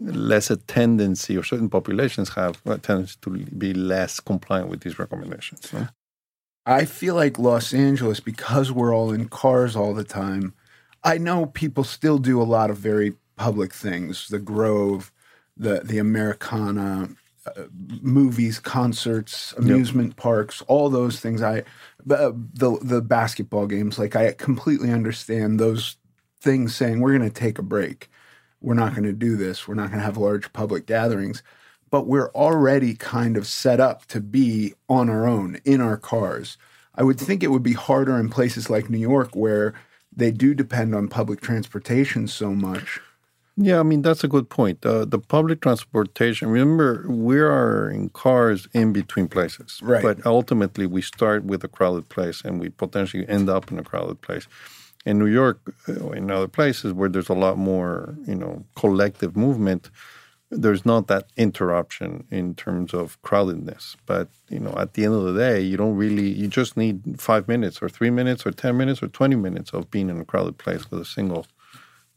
less a tendency, or certain populations have a tendency to be less compliant with these recommendations. no? I feel like Los Angeles, because we're all in cars all the time, I know people still do a lot of very public things the Grove, the, the Americana, uh, movies, concerts, amusement parks, all those things. I uh, the the basketball games, like I completely understand those things saying we're going to take a break. We're not going to do this. We're not going to have large public gatherings. But we're already kind of set up to be on our own in our cars. I would think it would be harder in places like New York where they do depend on public transportation so much. Yeah, I mean that's a good point. Uh, the public transportation. Remember, we are in cars in between places, Right. But ultimately, we start with a crowded place, and we potentially end up in a crowded place. In New York, uh, in other places where there's a lot more, you know, collective movement, there's not that interruption in terms of crowdedness. But you know, at the end of the day, you don't really. You just need five minutes, or three minutes, or ten minutes, or twenty minutes of being in a crowded place with a single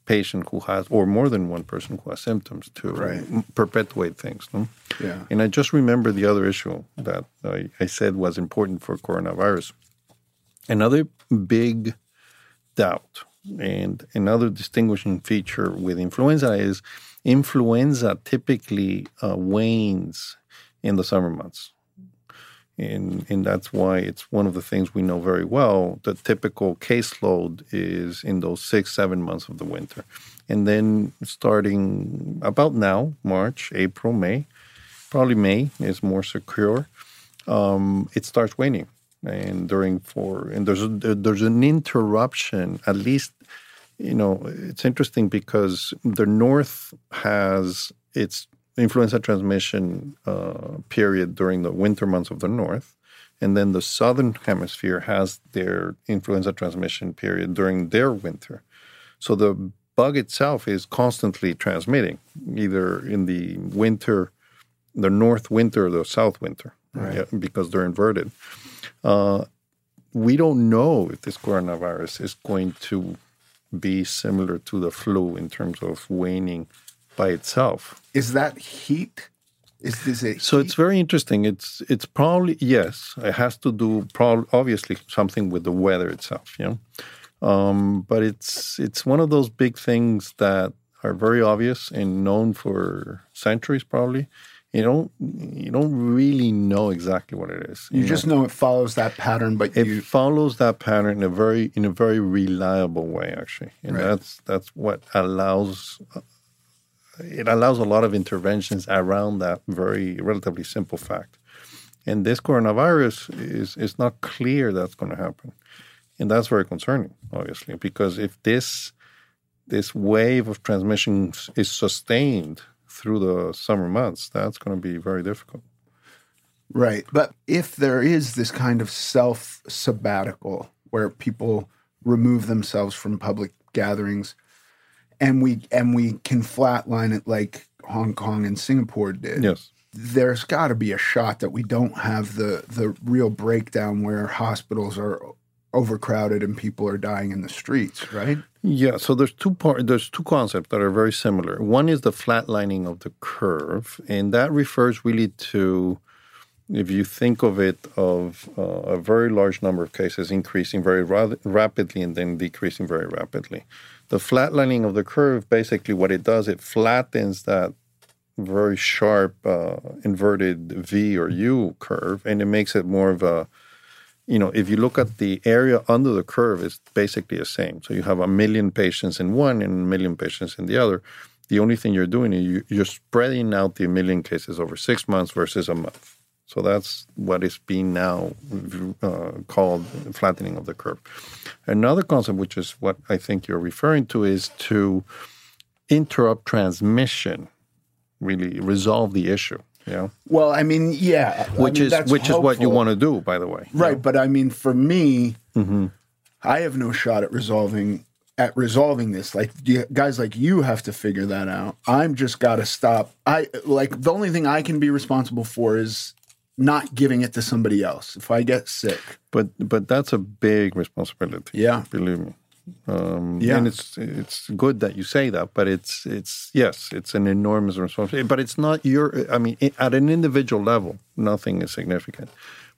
patient who has, or more than one person who has symptoms to Right. perpetuate things. No? Yeah. And I just remember the other issue that I, I said was important for coronavirus. Another big doubt and another distinguishing feature with influenza is influenza typically uh, wanes in the summer months. And, and that's why it's one of the things we know very well. The typical caseload is in those six, seven months of the winter. And then starting about now, March, April, May, probably May is more secure. Um, it starts waning, and during four and there's a, there's an interruption. At least, you know, it's interesting because the north has its influenza transmission uh, period during the winter months of the north, and then the southern hemisphere has their influenza transmission period during their winter. So the bug itself is constantly transmitting, either in the winter, the north winter or the south winter, yeah, because they're inverted. Uh, we don't know if this coronavirus is going to be similar to the flu in terms of waning by itself. Is that heat? Is this a So it's very interesting. It's it's probably yes. It has to do probably obviously something with the weather itself. You know, um, but it's it's one of those big things that are very obvious and known for centuries. Probably, you don't you don't really know exactly what it is. you know? just know it follows that pattern, but it you follows that pattern in a very in a very reliable way actually and Right. that's that's what allows uh, it allows a lot of interventions around that very relatively simple fact and this coronavirus is is not clear that's going to happen and that's very concerning obviously because if this this wave of transmission is sustained through the summer months that's going to be very difficult Right. But if there is this kind of self sabbatical where people remove themselves from public gatherings and we and we can flatline it like Hong Kong and Singapore did. Yes. There's got to be a shot that we don't have the the real breakdown where hospitals are overcrowded and people are dying in the streets, right? Yeah, so there's two part there's two concepts that are very similar. One is the flatlining of the curve, and that refers really to if you think of it of uh, a very large number of cases increasing very ra- rapidly and then decreasing very rapidly. The flatlining of the curve basically what it does it flattens that very sharp uh, inverted V or U curve and it makes it more of a you know, if you look at the area under the curve, it's basically the same. So you have a million patients in one and a million patients in the other. The only thing you're doing is you're spreading out the million cases over six months versus a month. So that's what is being now uh, called flattening of the curve. Another concept, which is what I think you're referring to, is to interrupt transmission, really resolve the issue. Yeah. Well, I mean, yeah, which I mean, is which is what you want to do, by the way. Right, but I mean, for me, mm-hmm. I have no shot at resolving at resolving this. Like guys like you have to figure that out. I'm just got to stop. I like the only thing I can be responsible for is not giving it to somebody else if I get sick. But but that's a big responsibility. Yeah, believe me. Um, yeah, and it's it's good that you say that, but it's it's yes, it's an enormous responsibility. But it's not your. I mean, at an individual level, nothing is significant.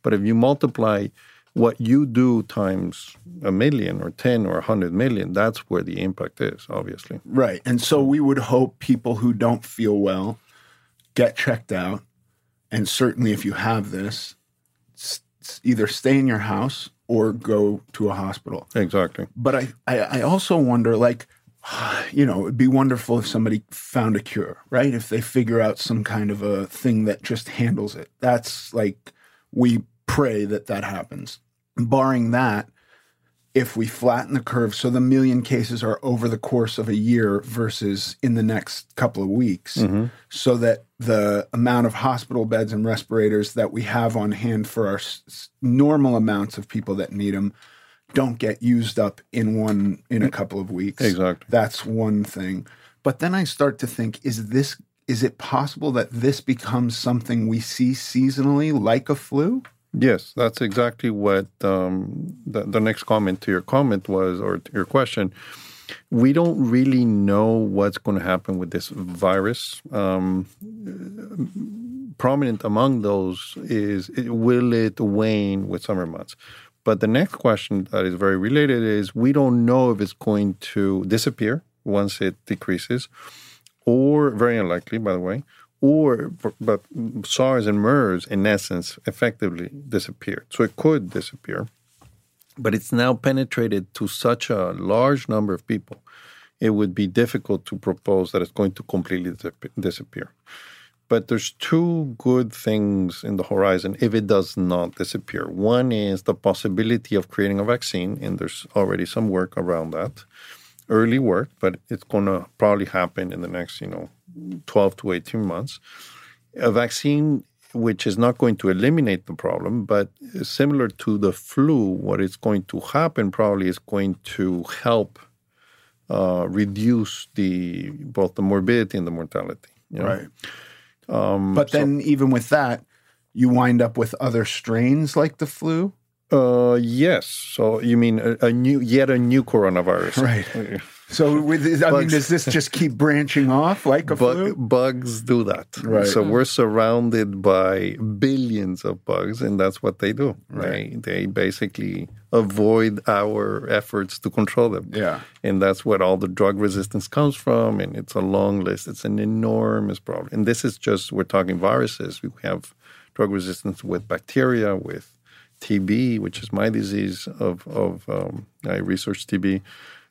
But if you multiply what you do times a million or ten or a hundred million, that's where the impact is. Obviously, right. And so we would hope people who don't feel well get checked out, and certainly if you have this, either stay in your house or go to a hospital. Exactly. But I, I, I also wonder, like, you know, it'd be wonderful if somebody found a cure, right? If they figure out some kind of a thing that just handles it. That's like, we pray that that happens. Barring that, if we flatten the curve so the million cases are over the course of a year versus in the next couple of weeks, mm-hmm. so that the amount of hospital beds and respirators that we have on hand for our s- normal amounts of people that need them don't get used up in one in a couple of weeks. Exactly. That's one thing. But then I start to think is this is it possible that this becomes something we see seasonally like a flu? Yes, that's exactly what um, the, the next comment to your comment was, or your question. We don't really know what's going to happen with this virus. Um, prominent among those is will it wane with summer months? But the next question that is very related is we don't know if it's going to disappear once it decreases, or very unlikely, by the way, or but SARS and MERS in essence effectively disappeared. So it could disappear, but it's now penetrated to such a large number of people. It would be difficult to propose that it's going to completely disappear. But there's two good things in the horizon if it does not disappear. One is the possibility of creating a vaccine, and there's already some work around that. Early work, but it's going to probably happen in the next, you know, 12 to 18 months. A vaccine which is not going to eliminate the problem, but similar to the flu, what is going to happen probably is going to help uh, reduce the both the morbidity and the mortality. You know? Right. Um, but then, so, even with that, you wind up with other strains like the flu. Uh, yes. So you mean a, a new, yet a new coronavirus, right? So, with, I bugs, mean, does this just keep branching off like a bug, flu? Bugs do that. Right. So we're surrounded by billions of bugs, and that's what they do. Right. They, they basically avoid our efforts to control them. Yeah. And that's what all the drug resistance comes from. And it's a long list. It's an enormous problem. And this is just we're talking viruses. We have drug resistance with bacteria, with TB, which is my disease of of um, I research TB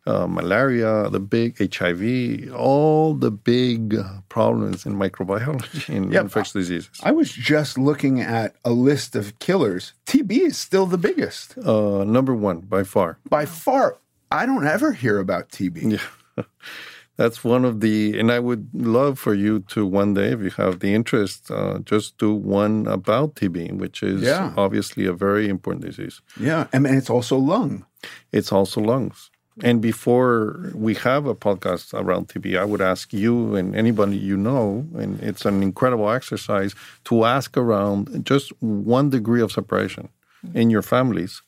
uh, malaria, the big HIV, all the big problems in microbiology and yep. infectious diseases. I was just looking at a list of killers. TB is still the biggest. Uh, number one by far. By far. I don't ever hear about TB. Yeah. That's one of the, and I would love for you to one day, if you have the interest, uh, just do one about TB, which is yeah. obviously a very important disease. Yeah, and it's also lung. It's also lungs. And before we have a podcast around TB, I would ask you and anybody you know, and it's an incredible exercise to ask around just one degree of separation mm-hmm. in your families.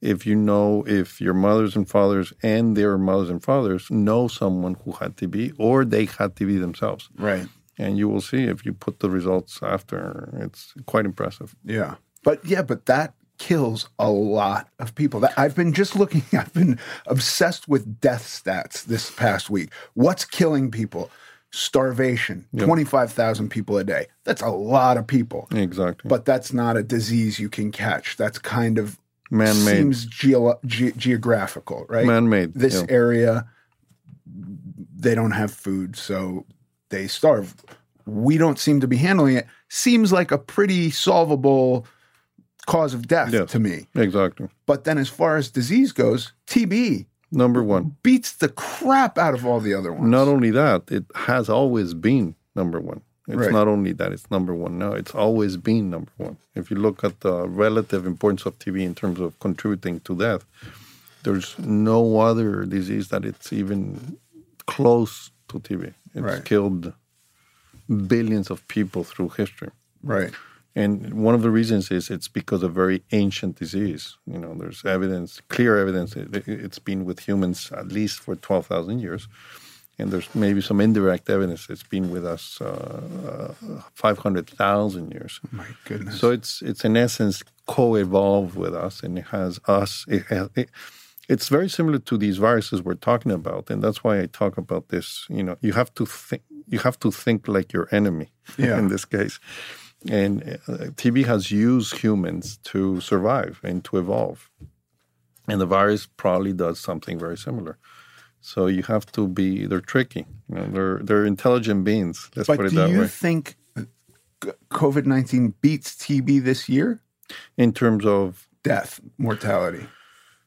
If you know if your mothers and fathers and their mothers and fathers know someone who had TB or they had TB themselves. Right. And you will see if you put the results after, it's quite impressive. Yeah. But yeah, but that kills a lot of people. I've been just looking, I've been obsessed with death stats this past week. What's killing people? Starvation, Yep. 25,000 people a day. That's a lot of people. Exactly. But that's not a disease you can catch. That's kind of Man-made. seems geo- ge- geographical, right? Man-made, This yeah. area, they don't have food, so they starve. We don't seem to be handling it. Seems like a pretty solvable cause of death Yes. to me. Exactly. But then, as far as disease goes, TB Number one. beats the crap out of all the other ones. Not only that, it has always been number one. It's Right. not only that it's number one now, it's always been number one. If you look at the relative importance of TB in terms of contributing to death, there's no other disease that it's even close to TB. It's Right. killed billions of people through history. Right. And one of the reasons is it's because of very ancient disease. You know, there's evidence, clear evidence, it, it's been with humans at least for 12,000 years. And there's maybe some indirect evidence it's been with us uh, uh, 500,000 years. My goodness. So it's it's in essence co-evolved with us, and it has us. It, has, it, it's very similar to these viruses we're talking about, and that's why I talk about this. You know, you have to think. You have to think like your enemy. Yeah. In this case, and uh, TB has used humans to survive and to evolve, and the virus probably does something very similar. So you have to be. They're tricky. You know, they're they're intelligent beings. Let's but put it do you think COVID 19 beats TB this year? In terms of Death, mortality.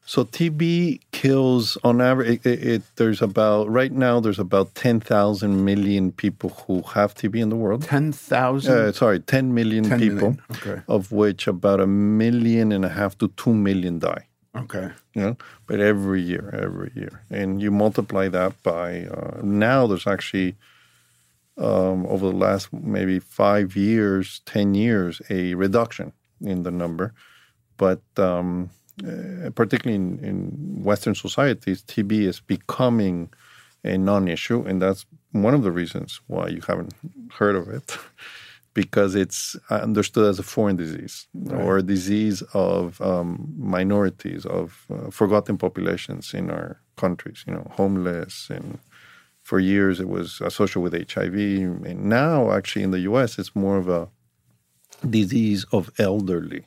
So TB kills on average. It, it, it, there's about right now. There's about ten thousand million people who have TB in the world. 10,000? Uh, sorry, ten million 10 people, million, okay. of which about a million and a half to two million die. okay. You know, but every year, every year, and you multiply that by uh, now. There's actually um, over the last maybe five years, ten years, a reduction in the number, but um, uh, particularly in, in Western societies, TB is becoming a non-issue, and that's one of the reasons why you haven't heard of it, because it's understood as a foreign disease or a disease of um, minorities, of uh, forgotten populations in our countries. You know, homeless, and for years it was associated with HIV, and now actually in the U.S. it's more of a disease of elderly.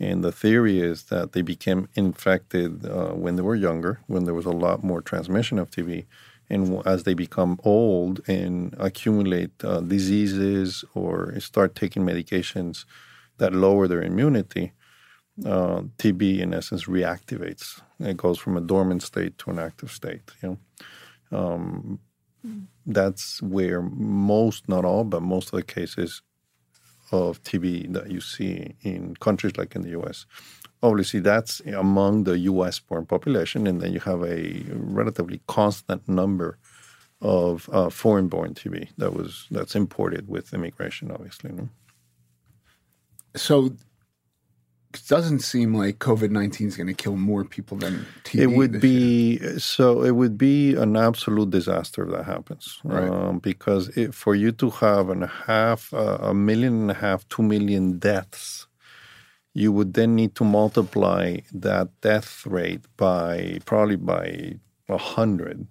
And the theory is that they became infected uh, when they were younger, when there was a lot more transmission of TB. And as they become old and accumulate uh, diseases or start taking medications that lower their immunity, uh, TB in essence reactivates. It goes from a dormant state to an active state. You know, um, that's where most, not all, but most of the cases of TB that you see in countries like in the US. Obviously, that's among the US born population, and then you have a relatively constant number of uh, foreign born TB that was that's imported with immigration, obviously. no? So doesn't seem like COVID 19 is going to kill more people than TB. It would this year. be so. It would be an absolute disaster if that happens, Right. um, because it, for you to have a half, uh, a million and a half, two million deaths, you would then need to multiply that death rate by probably by a hundred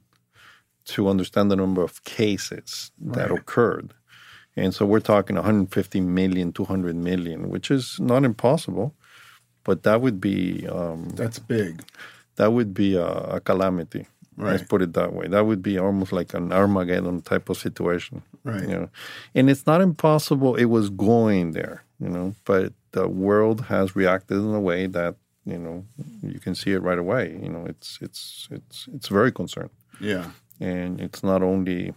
to understand the number of cases that Right. occurred. And so we're talking 150 million, 200 million, which is not impossible, but that would be um, That's big. that would be a, a calamity. Let's put it that way. That would be almost like an Armageddon type of situation. Right. You know, and it's not impossible. It was going there. You know, but the world has reacted in a way that you know you can see it right away. You know, it's it's it's it's very concerned, Yeah. and it's not only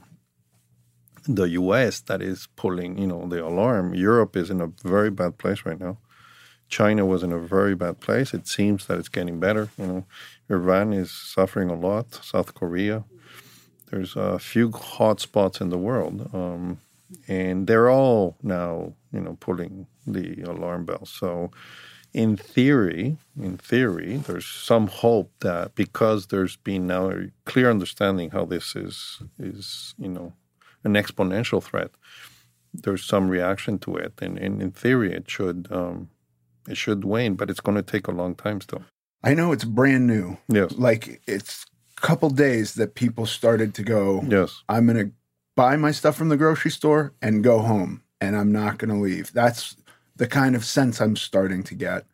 the U.S. that is pulling you know the alarm. Europe is in a very bad place right now. China was in a very bad place. It seems that it's getting better. You know, Iran is suffering a lot. South Korea. There's a few hot spots in the world, um, and they're all now, you know, pulling the alarm bell. So, in theory, in theory, there's some hope that because there's been now a clear understanding how this is is you know an exponential threat, there's some reaction to it, and, and in theory, it should um, it should wane, but it's going to take a long time still. I know it's brand new. Yes. Like it's a couple days that people started to go, Yes. I'm going to buy my stuff from the grocery store and go home and I'm not going to leave. That's the kind of sense I'm starting to get.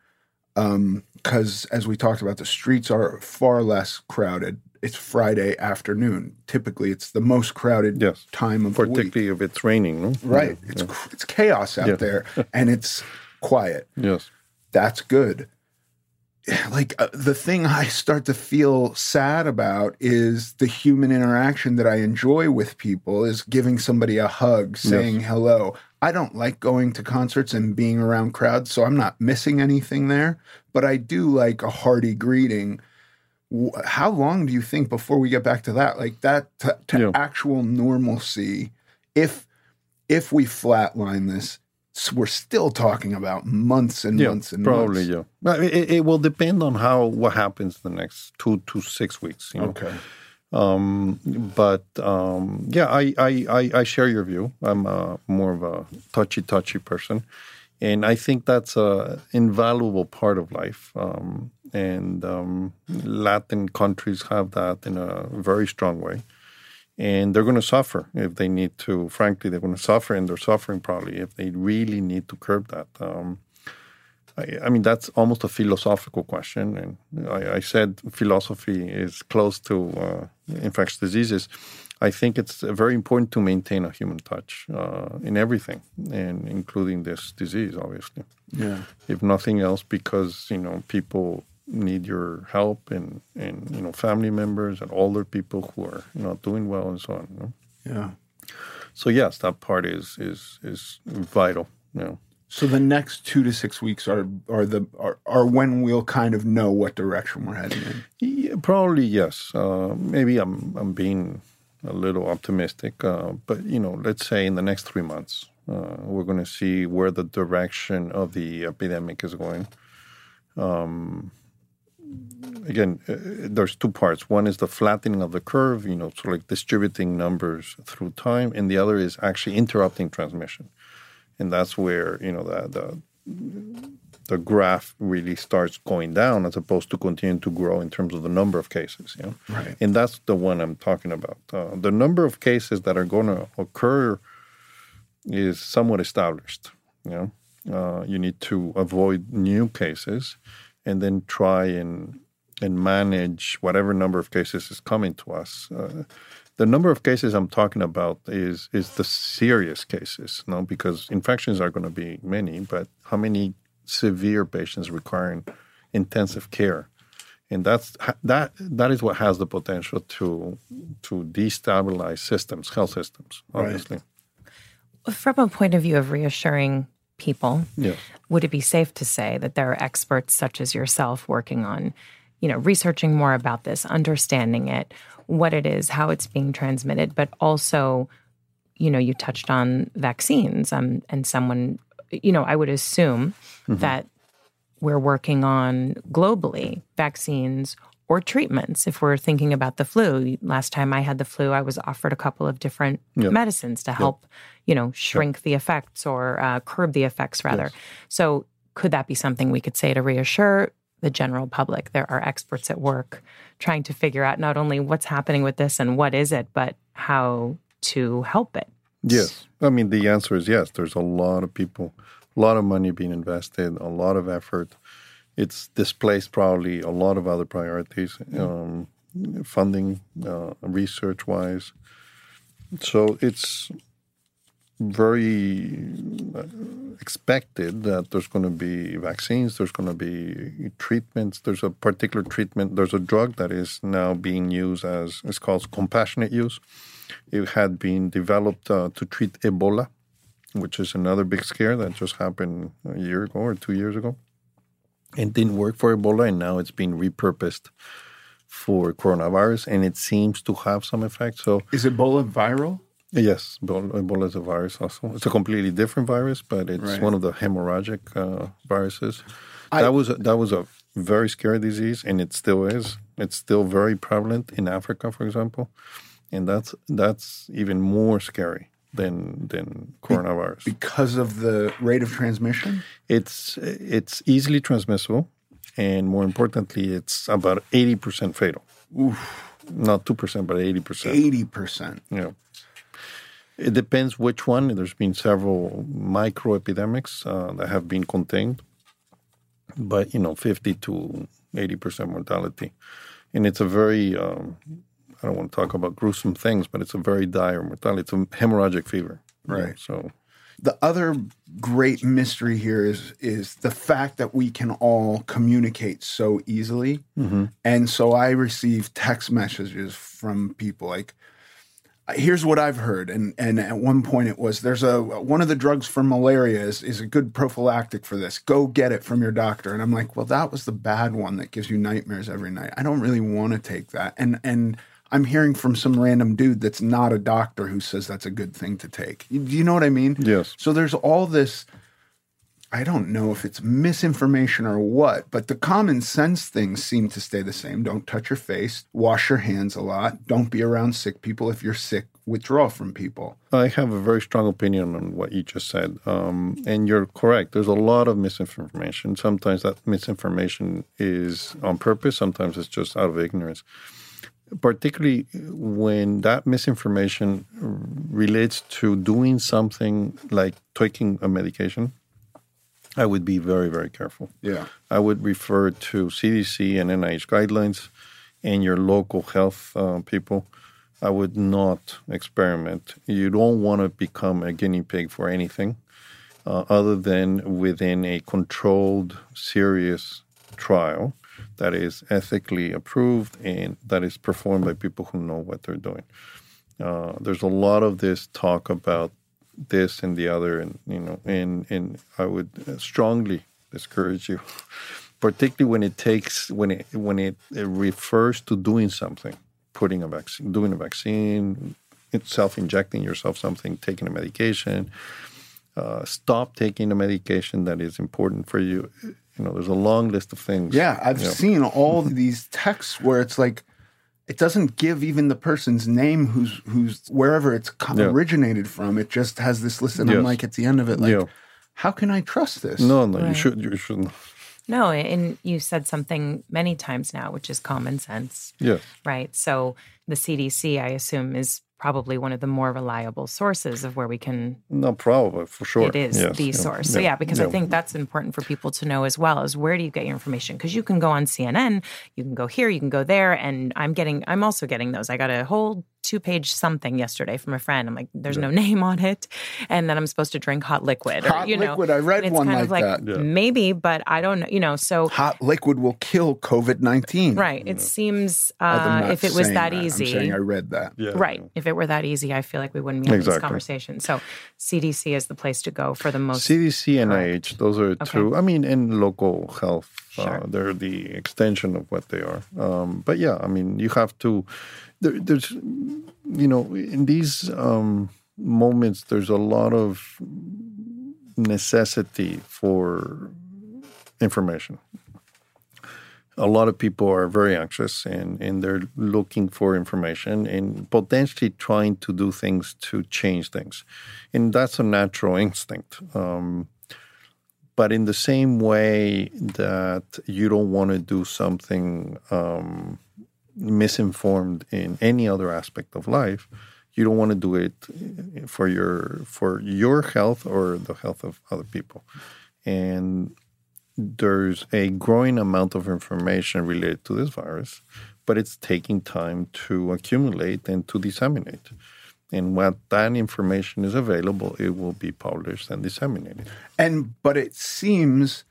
Um, because as we talked about, the streets are far less crowded. It's Friday afternoon. Typically, it's the most crowded Yes. time of the week. Particularly if it's raining, no? Right. It's cr it's chaos out there and it's quiet. Yes. That's good. Like uh, the thing I start to feel sad about is the human interaction that I enjoy with people is giving somebody a hug, saying hello. I don't like going to concerts and being around crowds, so I'm not missing anything there, but I do like a hearty greeting. How long do you think before we get back to that? Like that to, to Yeah. actual normalcy if if we flatline this, we're still talking about months and Yeah, months and probably, months. yeah. But it, it will depend on how what happens the next two to six weeks. You know? Okay. Um, but um, yeah, I, I, I, I share your view. I'm uh more of a touchy touchy person, and I think that's a invaluable part of life. Um, and um, Latin countries have that in a very strong way, and they're going to suffer if they need to. Frankly, they're going to suffer, and they're suffering probably if they really need to curb that. Um, I, I mean, that's almost a philosophical question. And I, I said philosophy is close to uh, infectious diseases. I think it's very important to maintain a human touch uh, in everything, and including this disease, obviously. Yeah. If nothing else, because you know people need your help, and and you know family members and older people who are not doing well, and so on. You know? Yeah. So yes, that part is is is vital. You know. So the next two to six weeks are are the are, are when we'll kind of know what direction we're heading in. Yeah, probably yes. Uh, maybe I'm I'm being a little optimistic, uh, but you know, let's say in the next three months, uh, we're going to see where the direction of the epidemic is going. Um, again, uh, there's two parts. One is the flattening of the curve, you know, so like distributing numbers through time, and the other is actually interrupting transmission, and that's where you know the the the graph really starts going down as opposed to continuing to grow in terms of the number of cases. You know? Right. And that's the one I'm talking about. Uh, the number of cases that are going to occur is somewhat established. You know, uh, you need to avoid new cases, and then try and and manage whatever number of cases is coming to us. Uh, the number of cases I'm talking about is is the serious cases, no, because infections are going to be many, but how many severe patients requiring intensive care, and that's that that is what has the potential to to destabilize systems, health systems, obviously. From a point of view of reassuring people, Yes. would it be safe to say that there are experts such as yourself working on, you know, researching more about this, understanding it, what it is, how it's being transmitted, but also, you know, you touched on vaccines, um, and someone, you know, I would assume that we're working on globally vaccines or treatments. If we're thinking about the flu, last time I had the flu, I was offered a couple of different Yeah. medicines to help, you know, shrink the effects or uh, curb the effects, rather. So, could that be something we could say to reassure the general public? There are experts at work trying to figure out not only what's happening with this and what is it, but how to help it. Yes. I mean, the answer is yes. There's a lot of people, a lot of money being invested, a lot of effort. It's displaced probably a lot of other priorities, um, funding, uh, research wise. So it's very uh, expected that there's going to be vaccines, there's going to be treatments. There's a particular treatment, there's a drug that is now being used as, it's called compassionate use. It had been developed uh, to treat Ebola, which is another big scare that just happened a year ago or two years ago. It didn't work for Ebola, and now it's been repurposed for coronavirus, and it seems to have some effect. So, is Ebola viral? Yes, Ebola is a virus also. It's a completely different virus, but it's Right. one of the hemorrhagic uh, viruses. I- that was a, that was a very scary disease, and it still is. It's still very prevalent in Africa, for example, and that's that's even more scary than than coronavirus. Because of the rate of transmission? It's it's easily transmissible, and more importantly, it's about eighty percent fatal. Not two percent, but eighty percent. 80%. Yeah. It depends which one. There's been several micro epidemics uh, that have been contained, but you know, 50 to 80 percent mortality, and it's a very um, I don't want to talk about gruesome things, but it's a very dire mortality. It's a hemorrhagic fever, you know, Right. So The other great mystery here is is the fact that we can all communicate so easily. Mm-hmm. And so I receive text messages from people like here's what I've heard and and at one point it was there's a one of the drugs for malaria is, is a good prophylactic for this. Go get it from your doctor. And I'm like, well that was the bad one that gives you nightmares every night. I don't really want to take that. And and I'm hearing from some random dude that's not a doctor who says that's a good thing to take. Do you know what I mean? Yes. So there's all this I don't know if it's misinformation or what, but the common sense things seem to stay the same. Don't touch your face, wash your hands a lot, don't be around sick people. If you're sick, withdraw from people. I have a very strong opinion on what you just said. Um, and you're correct. There's a lot of misinformation. Sometimes that misinformation is on purpose, sometimes it's just out of ignorance. Particularly when that misinformation relates to doing something like taking a medication, I would be very, very careful. Yeah. I would refer to CDC and NIH guidelines and your local health uh, people. I would not experiment. You don't want to become a guinea pig for anything uh, other than within a controlled, serious trial that is ethically approved and that is performed by people who know what they're doing. Uh, there's a lot of this talk about this and the other, and you know, and and I would strongly discourage you, particularly when it takes when it when it, it refers to doing something, putting a vaccine, doing a vaccine, self injecting yourself something, taking a medication. Uh, stop taking a medication that is important for you. You know, there's a long list of things. Yeah, I've you know. seen all these texts where it's like it doesn't give even the person's name who's who's wherever it's co- Yeah. originated from. It just has this list, and I'm like at the end of it, like, Yeah. how can I trust this? No, no, you Right. should. You shouldn't. No, and you said something many times now, which is common sense, Yeah. right? So the CDC, I assume, is probably one of the more reliable sources of where we can No, probably for sure. It is Yes, the yeah, source. So yeah, because I think that's important for people to know as well is where do you get your information? Because you can go on CNN, you can go here, you can go there, and I'm getting, I'm also getting those. I got a whole two page something yesterday from a friend. I'm like, there's no name on it, and then I'm supposed to drink hot liquid. Or, Hot you know, liquid, I read it's one kind like of like that. Yeah. maybe, but I don't know. You know, so Hot liquid will kill COVID nineteen. right. It seems uh, if it was saying that I'm easy. saying I read that. Yeah. Right. If it were that easy, I feel like we wouldn't be having this conversation. So CDC is the place to go for the most. CDC and Correct. NIH, those are two. I mean, in local health, Sure. uh, they're the extension of what they are. Um, but yeah, I mean, you have to. There, there's, you know, in these um, moments, there's a lot of necessity for information. A lot of people are very anxious and, and they're looking for information and potentially trying to do things to change things. And that's a natural instinct. Um, but in the same way that you don't want to do something um, misinformed in any other aspect of life, you don't want to do it for your for your health or the health of other people. And there's a growing amount of information related to this virus, but it's taking time to accumulate and to disseminate. And when that information is available, it will be published and disseminated. And but it seems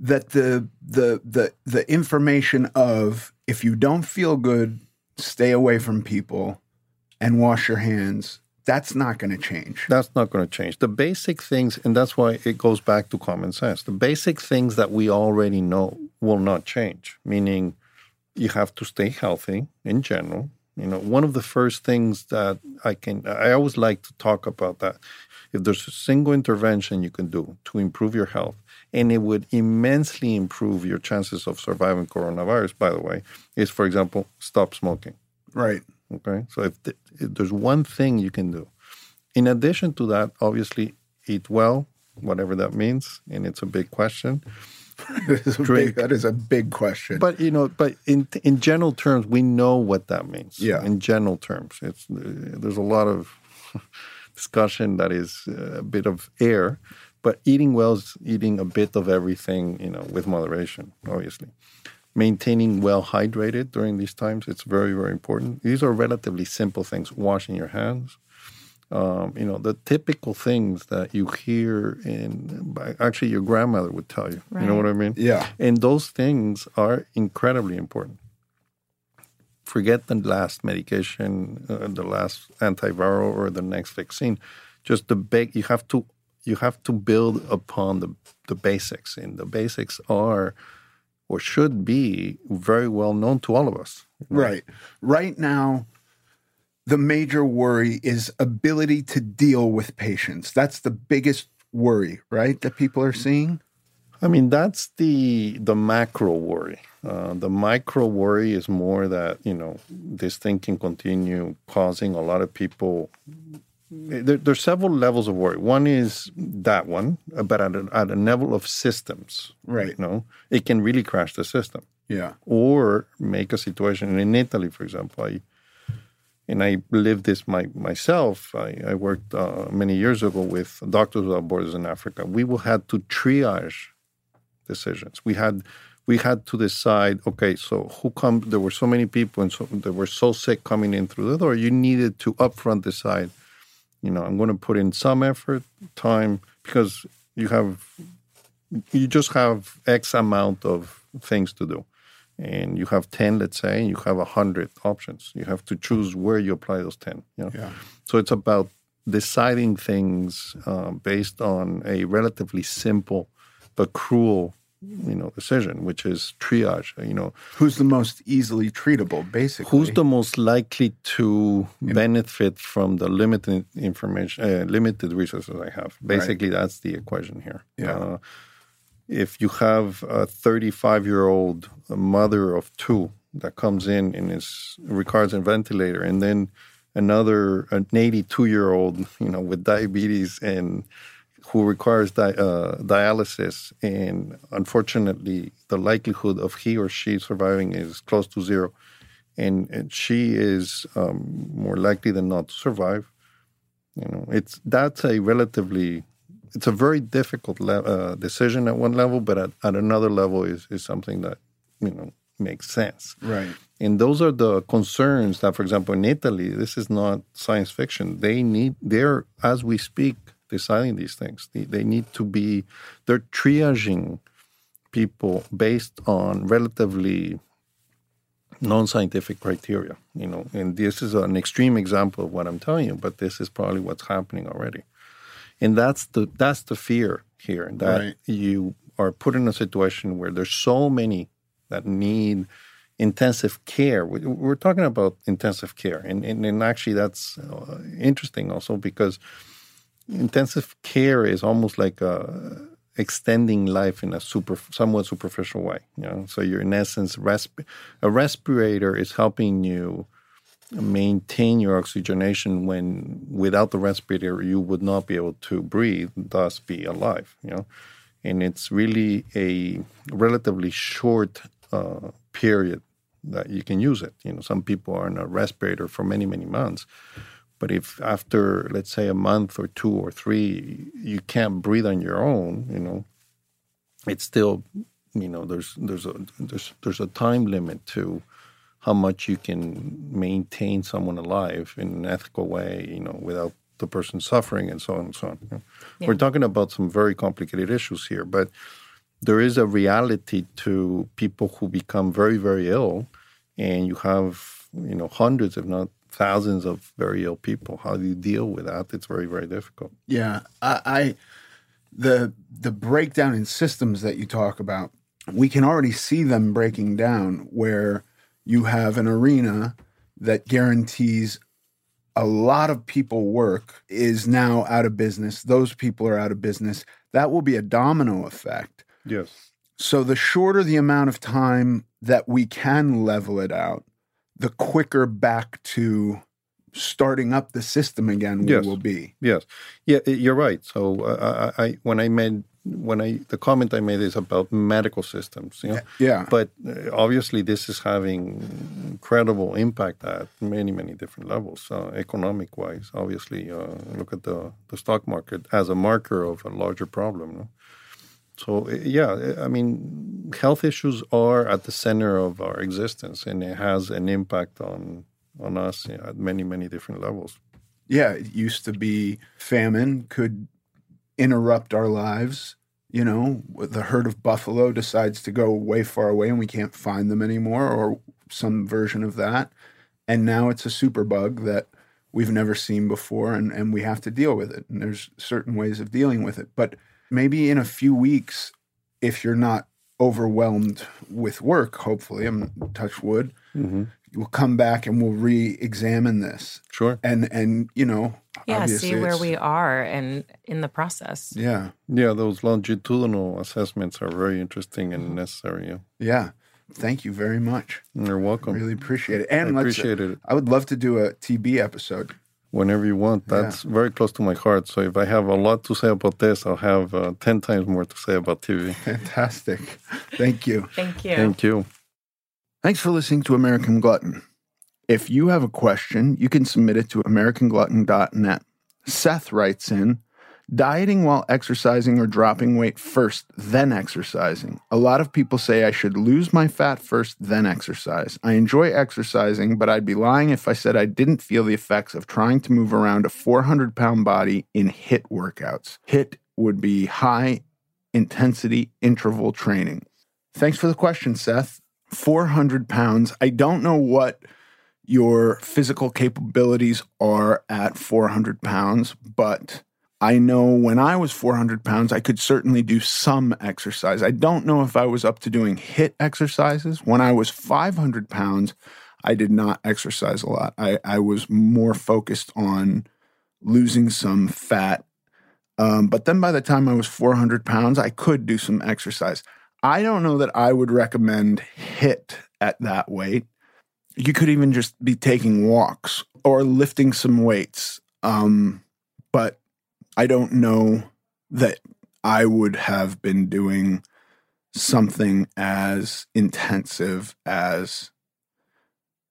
that the the the the information of if you don't feel good, stay away from people and wash your hands That's not going to change. That's not going to change. The basic things, and that's why it goes back to common sense. The basic things that we already know will not change, meaning you have to stay healthy in general. You know, one of the first things that I can, I always like to talk about that. If there's a single intervention you can do to improve your health, and it would immensely improve your chances of surviving coronavirus, by the way, is for example, stop smoking. Right. Okay. So if, th- if there's one thing you can do, in addition to that, obviously eat well, whatever that means, and it's a big question. Big, that is a big question. But you know, but in in general terms, we know what that means. Yeah. In general terms, it's there's a lot of discussion that is uh, a bit of air, but eating well is eating a bit of everything, you know, with moderation, obviously. Maintaining well hydrated during these times, it's very, very important. These are relatively simple things. Washing your hands, um, you know, the typical things that you hear in, actually, your grandmother would tell you. You know what I mean? Yeah. And those things are incredibly important. Forget the last medication, uh, the last antiviral, or the next vaccine. Just the big, you have to you have to build upon the the basics, and the basics are or should be very well known to all of us. Right. Right now, the major worry is ability to deal with patients. That's the biggest worry, right? That people are seeing. I mean, that's the the macro worry. Uh, the micro worry is more that you know this thing can continue causing a lot of people. There, there's several levels of worry. One is that one, but at a, at a level of systems, Right. You know, it can really crash the system. Yeah. or make a situation in Italy, for example. I and I lived this my, myself. I, I worked uh, many years ago with Doctors Without Borders in Africa. We will had to triage decisions. We had we had to decide. Okay, so who come? There were so many people, and so they were so sick coming in through the door. You needed to upfront decide. You know, I'm going to put in some effort, time, because you have you just have X amount of things to do. And you have 10, let's say, and you have 100 options. You have to choose where you apply those 10. You know? Yeah. So it's about deciding things uh, based on a relatively simple but cruel, you know, decision, which is triage. You know, Who's the most easily treatable, basically? who's the most likely to benefit from the limited information, uh, limited resources I have? Basically, that's the equation here. Yeah. Uh, if you have a 35 year old mother of two that comes in and is requires a ventilator, and then another an 82 year old, you know, with diabetes and who requires di- uh, dialysis, and unfortunately, the likelihood of he or she surviving is close to zero, and, and she is um, more likely than not to survive. You know, it's that's a relatively it's a very difficult le- uh, decision at one level, but at, at another level is is something that you know makes sense. Right. And those are the concerns that, for example, in Italy, this is not science fiction. They need, they're, as we speak, deciding these things. They, they need to be, they're triaging people based on relatively non-scientific criteria, you know. And this is an extreme example of what I'm telling you, but this is probably what's happening already. And that's the that's the fear here that Right. you are put in a situation where there's so many that need intensive care. We- We're talking about intensive care, and and, and actually that's uh, interesting also because intensive care is almost like a extending life in a super somewhat superficial way. You know, so you're in essence resp- a respirator is helping you maintain your oxygenation when without the respirator you would not be able to breathe, thus be alive. You know, and it's really a relatively short uh, period that you can use it. You know, some people are on a respirator for many many months. But if after, let's say, a month or two or three, you can't breathe on your own, you know, it's still, you know, there's there's a there's there's a time limit to how much you can maintain someone alive in an ethical way, you know, without the person suffering and so on and so on. you know. We're talking about some very complicated issues here, but there is a reality to people who become very, very ill, and you have you know hundreds, if not thousands of very ill people. How do you deal with that? It's very, very difficult. Yeah, I, I the the breakdown in systems that you talk about, we can already see them breaking down where you have an arena that guarantees a lot of people work is now out of business. Those people are out of business. That will be a domino effect. Yes. So the shorter the amount of time that we can level it out, the quicker back to starting up the system again we Yes. will be. Yes, yeah, you're right. So uh, I, I, when I made when I the comment I made is about medical systems. You know? Yeah. But uh, obviously, this is having incredible impact at many many different levels, uh, economic wise. Obviously, uh, look at the the stock market as a marker of a larger problem. no? So uh, yeah, I mean, health issues are at the center of our existence, and it has an impact on on us at many many different levels. Yeah, it used to be famine could interrupt our lives. You know, the herd of buffalo decides to go way far away and we can't find them anymore, or some version of that. And now it's a superbug that we've never seen before and, and we have to deal with it. And there's certain ways of dealing with it. But maybe in a few weeks, if you're not overwhelmed with work, hopefully, I'm touch wood, mm-hmm. we'll come back and we'll re-examine this. Sure. And and you know, Yeah, obviously see where we are and in the process. Yeah. Yeah, those longitudinal assessments are very interesting and necessary. Yeah. Yeah. Thank you very much. You're welcome. Really appreciate it. And I let's- appreciate it. I would love to do a TB episode. Whenever you want. That's very close to my heart. So if I have a lot to say about this, I'll have uh, 10 times more to say about TB. Fantastic. Thank you. Thank you. Thank you. Thanks for listening to American Glutton. If you have a question, you can submit it to americanglutton.net. Seth writes in, dieting while exercising or dropping weight first, then exercising. A lot of people say I should lose my fat first, then exercise. I enjoy exercising, but I'd be lying if I said I didn't feel the effects of trying to move around a 400 pound body in HIIT workouts. HIIT would be high intensity interval training. Thanks for the question, Seth. 400 pounds. I don't know what your physical capabilities are at 400 pounds, but I know when I was 400 pounds, I could certainly do some exercise. I don't know if I was up to doing HIIT exercises. When I was 500 pounds, I did not exercise a lot. I, I was more focused on losing some fat. Um, but then by the time I was 400 pounds, I could do some exercise. I don't know that I would recommend HIIT at that weight. You could even just be taking walks or lifting some weights. Um, but I don't know that I would have been doing something as intensive as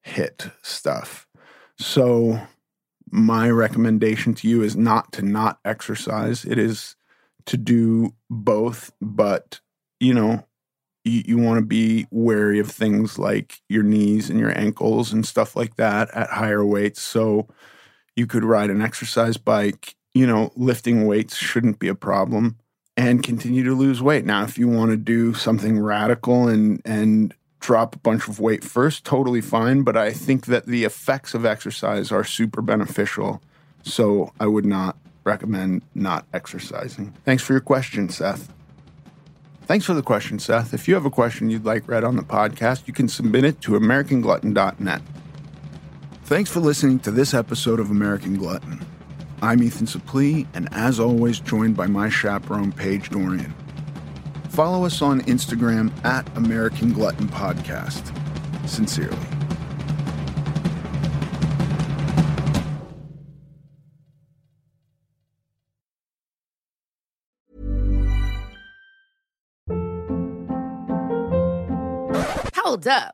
HIIT stuff. So my recommendation to you is not to not exercise. It is to do both, but you know, you, you want to be wary of things like your knees and your ankles and stuff like that at higher weights. So you could ride an exercise bike, you know, lifting weights shouldn't be a problem and continue to lose weight. Now, if you want to do something radical and and drop a bunch of weight first, totally fine, but I think that the effects of exercise are super beneficial. So I would not recommend not exercising. Thanks for your question, Seth. Thanks for the question, Seth. If you have a question you'd like read on the podcast, you can submit it to AmericanGlutton.net. Thanks for listening to this episode of American Glutton. I'm Ethan Suplee, and as always, joined by my chaperone, Paige Dorian. Follow us on Instagram at American Glutton Podcast. Sincerely. Hold up.